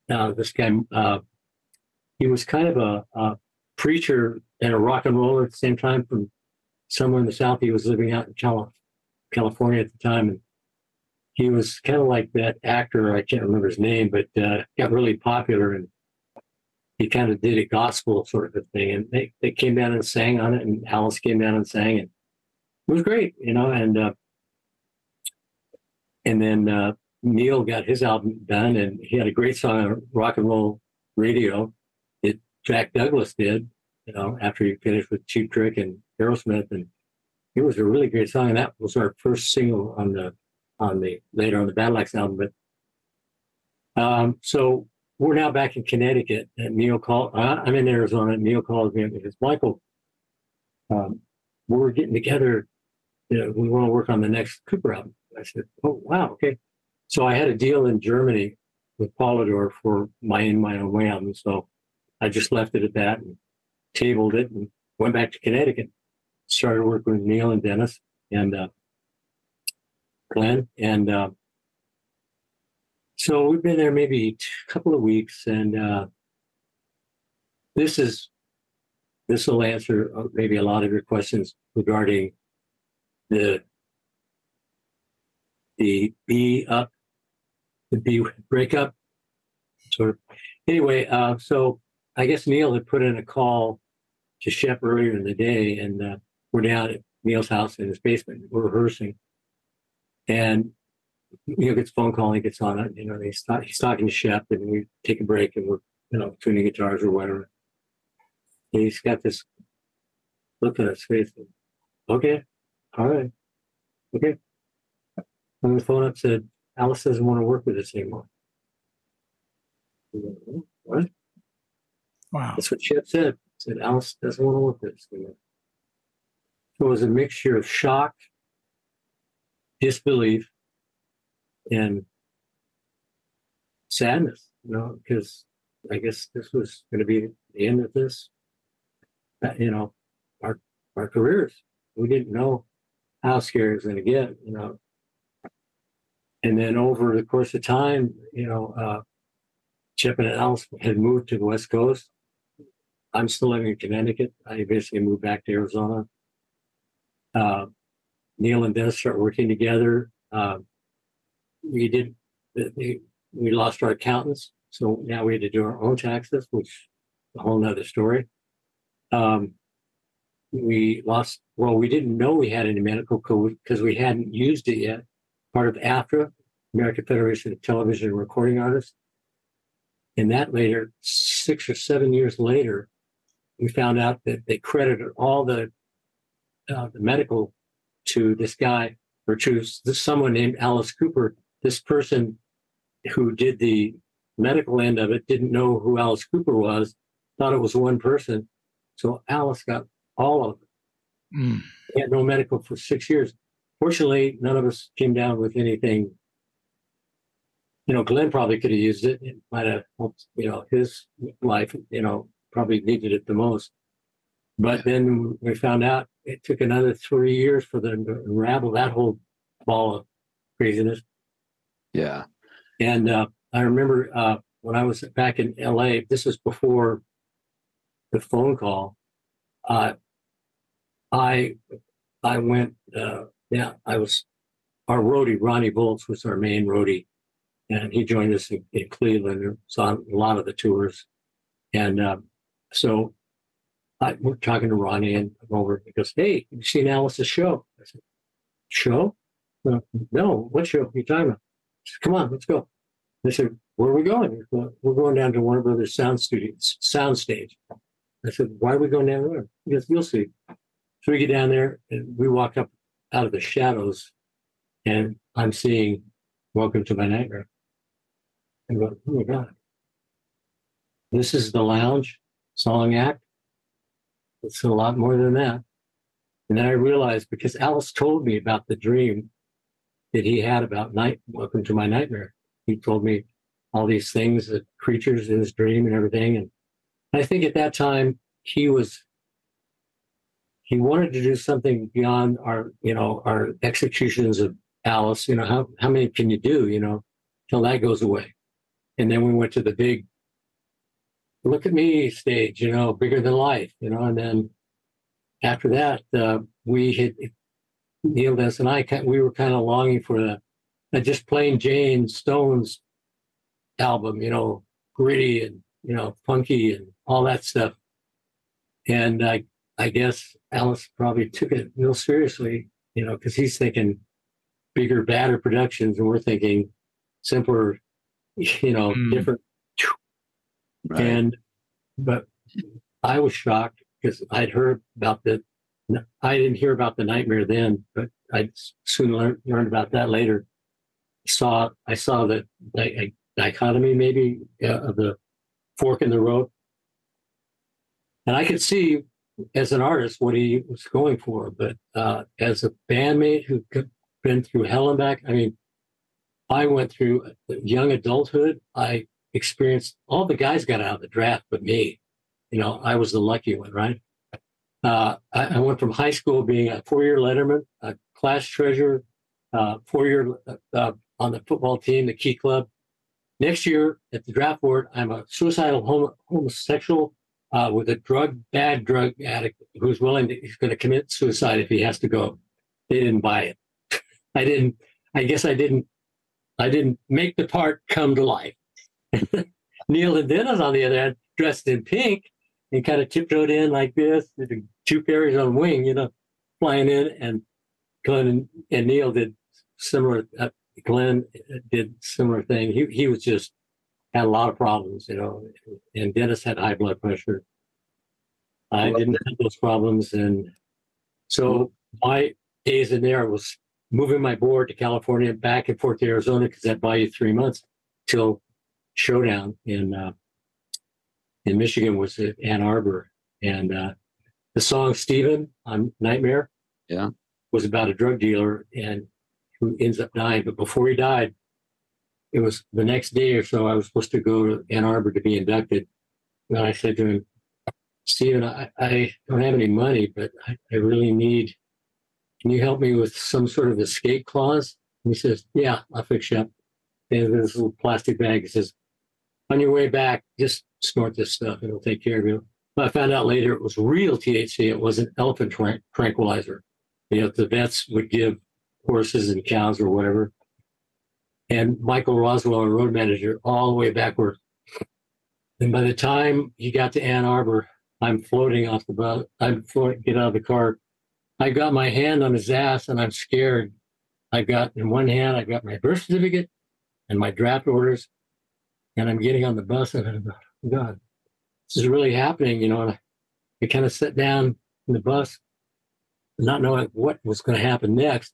Speaker 3: uh, this guy, uh, he was kind of a, a, preacher and a rock and roller at the same time from somewhere in the South. He was living out in California at the time. And he was kind of like that actor, I can't remember his name, but uh, got really popular and he kind of did a gospel sort of a thing. And they, they came down and sang on it, and Alice came down and sang, and it was great, you know. And uh, and then uh, Neal got his album done, and he had a great song on rock and roll radio. It Jack Douglas did, you know, after he finished with Cheap Trick and Aerosmith, and it was a really great song. And that was our first single on the on the later on the Battle Axe album. But um, so we're now back in Connecticut, and Neal called. Uh, I'm in Arizona. Neal calls me says, "Michael, um, we're getting together. You know, we want to work on the next Cooper album." I said, "Oh wow, okay." So I had a deal in Germany with Polydor for my in my own way album. So I just left it at that and tabled it and went back to Connecticut. Started working with Neal and Dennis and uh, Glen and. Uh, so we've been there maybe a couple of weeks, and uh, this is this will answer uh, maybe a lot of your questions regarding the the B up, the B breakup. Sort of. Anyway, uh, so I guess Neal had put in a call to Shep earlier in the day, and uh, we're down at Neal's house in his basement. Rehearsing, and Neal gets a phone call, he gets on it, you know, he's, not, he's talking to Shep, and we take a break and we're, you know, tuning guitars or whatever. And he's got this look on his face. And, okay, all right, okay. And the phone up said, Alice doesn't want to work with us anymore. What?
Speaker 2: Wow.
Speaker 3: That's what Shep said. Said Alice doesn't want to work with us anymore. It was a mixture of shock, disbelief, and sadness, you know, because I guess this was going to be the end of this, uh, you know, our our careers. We didn't know how scary it was going to get, you know. And then over the course of time, you know, uh, Chip and Alice had moved to the West Coast. I'm still living in Connecticut. I basically moved back to Arizona. Uh, Neal and Dennis started working together. Uh, we did we lost our accountants, so now we had to do our own taxes, which a whole nother story. Um, we lost well, we didn't know we had any medical code because we hadn't used it yet. Part of AFTRA, American Federation of Television and Recording Artists. And that later, six or seven years later, we found out that they credited all the uh, the medical to this guy or to this, someone named Alice Cooper this person who did the medical end of it didn't know who Alice Cooper was, thought it was one person. So Alice got all of it. Mm. He had no medical for six years. Fortunately, none of us came down with anything. You know, Glen probably could have used it. It might have helped, you know, his life, you know, probably needed it the most. But then we found out it took another three years for them to unravel that whole ball of craziness.
Speaker 1: Yeah.
Speaker 3: And uh, I remember uh, when I was back in LA, this was before the phone call. Uh, I I went, uh, yeah, I was, our roadie, Ronnie Bolts was our main roadie. And he joined us in, in Cleveland saw a lot of the tours. And um, so I, we're talking to Ronnie and I'm over. He goes, Hey, you seen Alice's show? I said, Show? Uh, no, what show are you talking about? Said, Come on, let's go. They said, Where are we going? We're going down to Warner Brothers Sound Studios, Sound Stage. I said, Why are we going down there? He goes, You'll see. So we get down there and we walk up out of the shadows and I'm seeing Welcome to My Nightmare. I go, oh my God. This is the lounge song act. It's a lot more than that. And then I realized because Alice told me about the dream that he had about night, welcome to my nightmare. He told me all these things, the creatures in his dream and everything. And I think at that time he was he wanted to do something beyond our, you know, our executions of Alice. You know, how how many can you do, you know, till that goes away. And then we went to the big look at me stage, you know, bigger than life, you know, and then after that, uh, we had Neal Dennis and I, we were kind of longing for the, the just plain Jane Stones album, you know, gritty and you know funky and all that stuff. And I, I guess Alice probably took it real seriously, you know, because he's thinking bigger, badder productions, and we're thinking simpler, <laughs> you know,
Speaker 2: Mm.
Speaker 3: different.
Speaker 1: Right.
Speaker 3: And but I was shocked because I'd heard about the. I didn't hear about the nightmare then, but I soon learned learned about that later. Saw I saw the di- dichotomy maybe uh, of the fork in the road, and I could see as an artist what he was going for. But uh, as a bandmate who had been through hell and back, I mean, I went through young adulthood. I experienced all the guys got out of the draft, but me. You know, I was the lucky one, right? Uh, I, I went from high school being a four-year letterman, a class treasurer, uh, four-year uh, on the football team, the Key Club. Next year at the draft board, I'm a suicidal homo- homosexual uh, with a drug bad drug addict who's willing to he's going to commit suicide if he has to go. They didn't buy it. <laughs> I didn't. I guess I didn't. I didn't make the part come to life. <laughs> Neal and Dennis, on the other hand, dressed in pink and kind of tiptoed in like this, two fairies on wing, you know, flying in. And Glen and, and Neal did similar. Uh, Glen did similar thing. He he was just had a lot of problems, you know. And Dennis had high blood pressure. I
Speaker 1: Well,
Speaker 3: didn't have those problems, and so my days in there was moving my board to California, back and forth to Arizona, because that buy you three months till showdown in uh, in Michigan was at Ann Arbor, and uh, the song "Steven" on Nightmare,
Speaker 1: Yeah.
Speaker 3: was about a drug dealer and who ends up dying. But before he died, it was the next day or so. I was supposed to go to Ann Arbor to be inducted, and I said to him, "Steven, I, I don't have any money, but I, I really need. Can you help me with some sort of escape clause?" And he says, "Yeah, I'll fix you up." And this little plastic bag. He says, "On your way back, just snort this stuff. It'll take care of you." But I found out later it was real THC. It wasn't elephant tran- tranquilizer. You know, the vets would give horses and cows or whatever. And Michael Roswell, our road manager, all the way backward. And by the time he got to Ann Arbor, I'm floating off the boat. I'm floating, get out of the car. I got my hand on his ass and I'm scared. I've got in one hand, I've got my birth certificate and my draft orders. And I'm getting on the bus and I'm, oh God, this is really happening, you know. And I, I kind of sat down in the bus, not knowing what was going to happen next.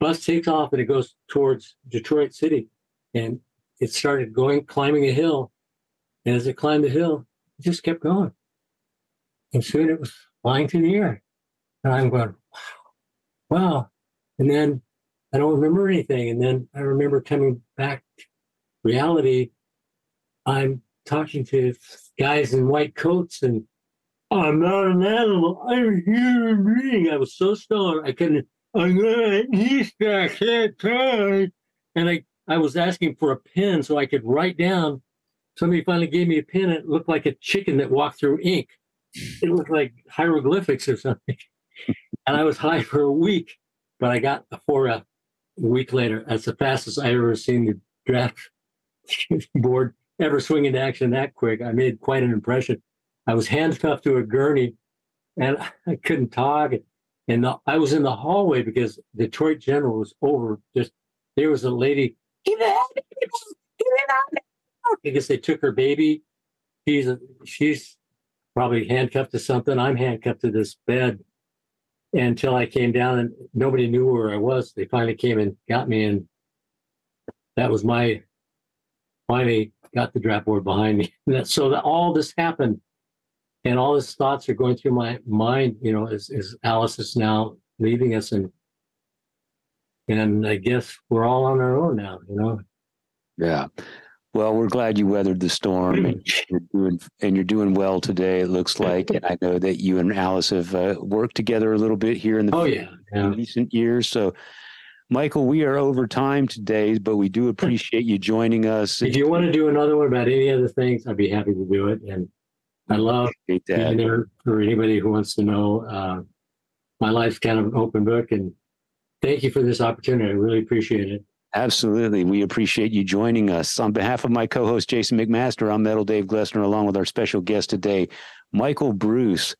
Speaker 3: Bus takes off and it goes towards Detroit City. And it started going, climbing a hill. And as it climbed the hill, it just kept going. And soon it was flying through the air. And I'm going, wow, wow. And then I don't remember anything. And then I remember coming back reality. I'm talking to guys in white coats and oh, I'm not an animal. I'm a human being. I was so stoned. I couldn't, I'm going to eat that shit time. And I, I was asking for a pen so I could write down. Somebody finally gave me a pen. It looked like a chicken that walked through ink. It looked like hieroglyphics or <laughs> something. and I was high for a week, but I got a four a week later. That's the fastest I ever seen the draft <laughs> board ever swing into action that quick. I made quite an impression. I was handcuffed to a gurney and <laughs> I couldn't talk. And the, I was in the hallway because Detroit General was over. Just there was a lady, get it it. Because they took her baby. She's she's probably handcuffed to something. I'm handcuffed to this bed until I came down and nobody knew where I was. They finally came and got me, and that was my finally got the draft board behind me. <laughs> That, so that all this happened, and all these thoughts are going through my mind. You know, as, as Alice is now leaving us, and and I guess we're all on our own now. You know.
Speaker 1: Yeah. Well, we're glad you weathered the storm and <clears throat> you're doing and you're doing well today. It looks like, and I know that you and Alice have uh, worked together a little bit here in the
Speaker 3: Oh yeah. yeah.
Speaker 1: recent years. So, Michael, we are over time today, but we do appreciate you joining us.
Speaker 3: If you want to do another one about any other things, I'd be happy to do it. And I love being there for anybody who wants to know. Uh, my life's kind of an open book, and thank you for this opportunity. I really appreciate it.
Speaker 1: Absolutely. We appreciate you joining us. On behalf of my co host, Jason McMaster, I'm Metal Dave Glessner, along with our special guest today, Michael Bruce.